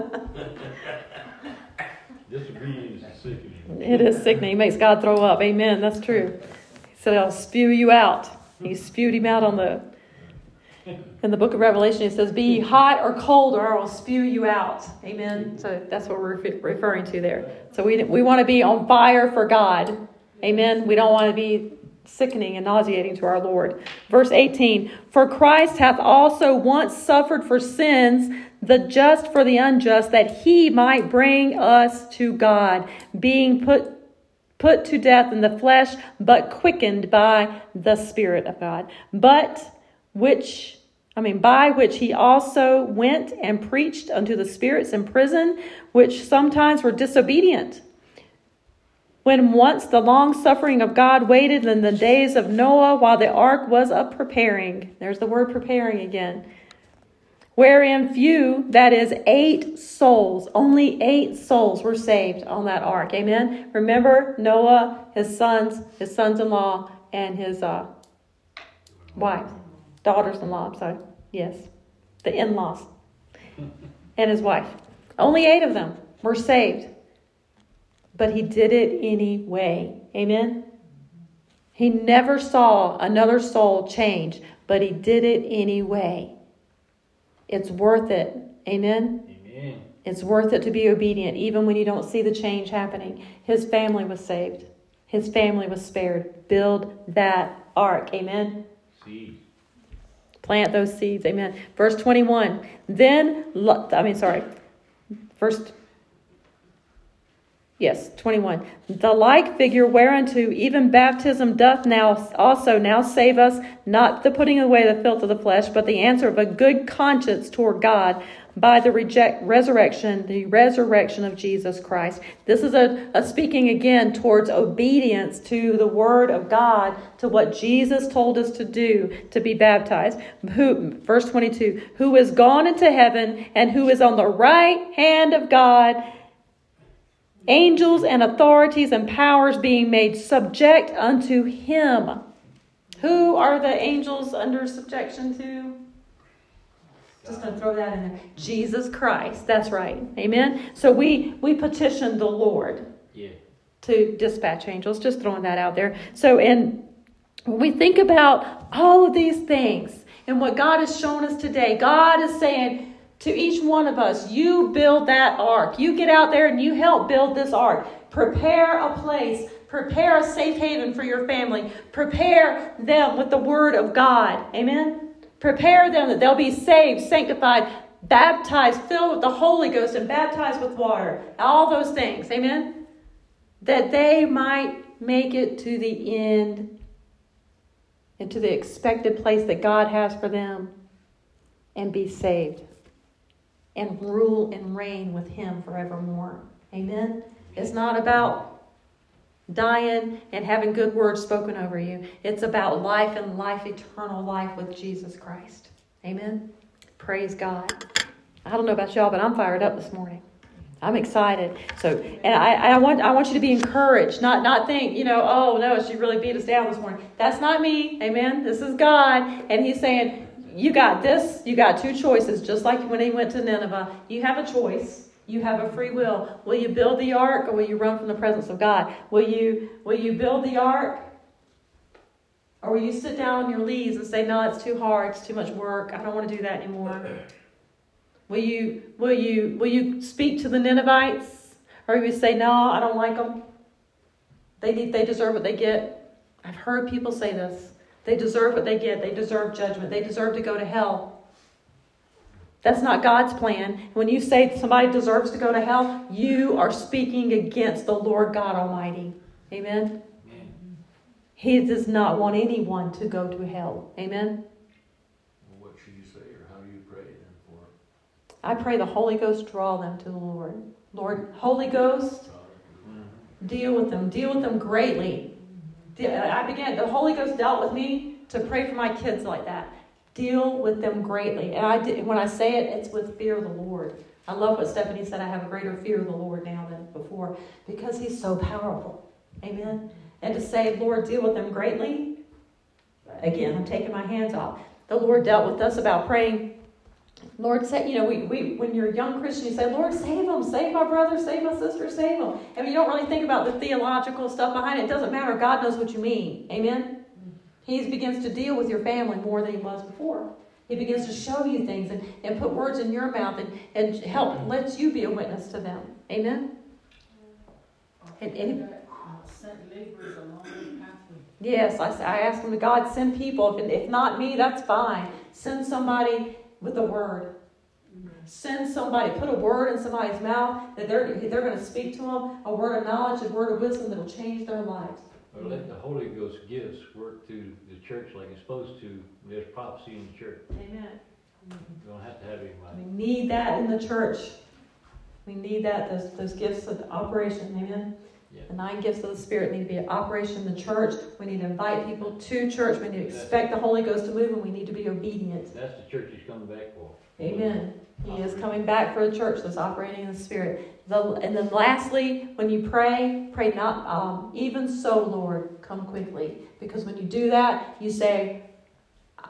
Speaker 2: Disobedience is sickening.
Speaker 1: It is sickening. It makes God throw up. Amen. That's true. He said, I'll spew you out. He spewed him out on the. In the book of Revelation, it says, Be hot or cold, or I will spew you out. Amen. So that's what we're referring to there. So we, we want to be on fire for God. Amen. We don't want to be sickening and nauseating to our Lord. Verse 18 For Christ hath also once suffered for sins, the just for the unjust, that he might bring us to God, being put put to death in the flesh, but quickened by the Spirit of God. But which, I mean, by which he also went and preached unto the spirits in prison, which sometimes were disobedient. When once the long suffering of God waited in the days of Noah while the ark was a preparing. There's the word preparing again wherein few, that is, eight souls, only eight souls were saved on that ark. Amen. Remember Noah, his sons, his sons in law, and his uh, wife, daughters in law, I'm sorry. Yes, the in laws, and his wife. Only eight of them were saved. But he did it anyway. Amen. He never saw another soul change, but he did it anyway. It's worth it. Amen.
Speaker 2: Amen.
Speaker 1: It's worth it to be obedient, even when you don't see the change happening. His family was saved, his family was spared. Build that ark. Amen.
Speaker 2: See.
Speaker 1: Plant those seeds. Amen. Verse 21. Then, I mean, sorry. First. Yes, 21. The like figure whereunto even baptism doth now also now save us, not the putting away the filth of the flesh, but the answer of a good conscience toward God by the reject resurrection, the resurrection of Jesus Christ. This is a, a speaking again towards obedience to the word of God, to what Jesus told us to do, to be baptized. Who, verse 22, who is gone into heaven and who is on the right hand of God angels and authorities and powers being made subject unto him. Who are the angels under subjection to? Just going to throw that in there. Jesus Christ. That's right. Amen. So we we petition the Lord
Speaker 2: Yeah.
Speaker 1: to dispatch angels. Just throwing that out there. So, and when we think about all of these things and what God has shown us today, God is saying to each one of us, you build that ark. You get out there and you help build this ark. Prepare a place. Prepare a safe haven for your family. Prepare them with the word of God. Amen. Prepare them that they'll be saved, sanctified, baptized, filled with the Holy Ghost, and baptized with water. All those things. Amen that they might make it to the end and to the expected place that God has for them and be saved and rule and reign with Him forevermore. Amen. It's not about dying and having good words spoken over you, it's about life and life, eternal life with Jesus Christ. Amen. Praise God. I don't know about y'all, but I'm fired up this morning. I'm excited. So, and I, I want I want you to be encouraged, not not think, you know, oh no, she really beat us down this morning. That's not me. Amen. This is God, and He's saying, you got this. You got two choices, just like when He went to Nineveh. You have a choice. You have a free will. Will you build the ark, or will you run from the presence of God? Will you Will you build the ark, or will you sit down on your leaves and say, no, it's too hard. It's too much work. I don't want to do that anymore. Will you will you will you speak to the Ninevites Or will you say, no, I don't like them. They need, they deserve what they get. I've heard people say this. They deserve what they get. They deserve judgment. They deserve to go to hell. That's not God's plan. When you say somebody deserves to go to hell, you are speaking against the Lord God Almighty. Amen. He does not want anyone to go to hell. Amen.
Speaker 4: Well, what should you say, or how do you pray then for
Speaker 1: I pray the Holy Ghost draw them to the Lord. Lord, Holy Ghost, deal with them. Deal with them greatly. I began, the Holy Ghost dealt with me to pray for my kids like that. Deal with them greatly. And I did, when I say it, it's with fear of the Lord. I love what Stephanie said. I have a greater fear of the Lord now than before because He's so powerful. Amen. And to say, Lord, deal with them greatly. Again, I'm taking my hands off. The Lord dealt with us about praying. Lord, say, you know, we, we when you're a young Christian, you say, Lord, save them, save my brother, save my sister, save them. And you don't really think about the theological stuff behind it. It doesn't matter. God knows what you mean. Amen. He begins to deal with your family more than he was before. He begins to show you things and, and put words in your mouth and, and help lets you be a witness to them. Amen. And- and-. Yes, I, I ask him to God, send people. If, if not me, that's fine. Send somebody with a word. Send somebody, put a word in somebody's mouth that they're, they're going to speak to them, a word of knowledge, a word of wisdom that will change their lives.
Speaker 2: Or let the Holy Ghost gifts work through the church like it's supposed to. There's prophecy in the church.
Speaker 1: Amen.
Speaker 2: You don't have to have anybody.
Speaker 1: We need that in the church. We need that, those, those gifts of operation. Amen.
Speaker 2: Yeah.
Speaker 1: The nine gifts of the Spirit need to be in operation in the church. We need to invite people to church. We need to expect the Holy Ghost to move, and we need to be obedient.
Speaker 2: That's the church he's coming back for.
Speaker 1: Amen. He is coming back for a church that's operating in the Spirit. The, and then lastly, when you pray, pray not, um, even so, Lord, come quickly. Because when you do that, you say,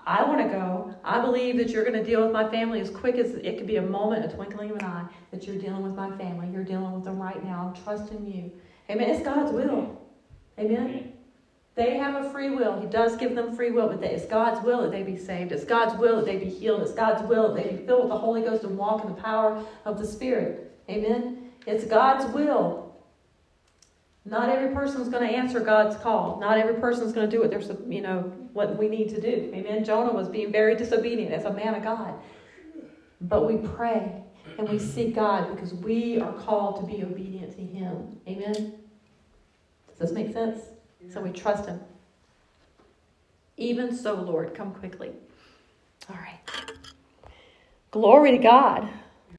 Speaker 1: I want to go. I believe that you're going to deal with my family as quick as it could be a moment, a twinkling of an eye, that you're dealing with my family. You're dealing with them right now. I'm trusting you. Amen. It's God's will. Amen. They have a free will. He does give them free will, but it's God's will that they be saved. It's God's will that they be healed. It's God's will that they be filled with the Holy Ghost and walk in the power of the Spirit. Amen. It's God's will. Not every person is going to answer God's call. Not every person is going to do what they're, you know, what we need to do. Amen. Jonah was being very disobedient as a man of God. But we pray and we seek God because we are called to be obedient to Him. Amen. Does this make sense? So we trust Him. Even so, Lord, come quickly. All right. Glory to God.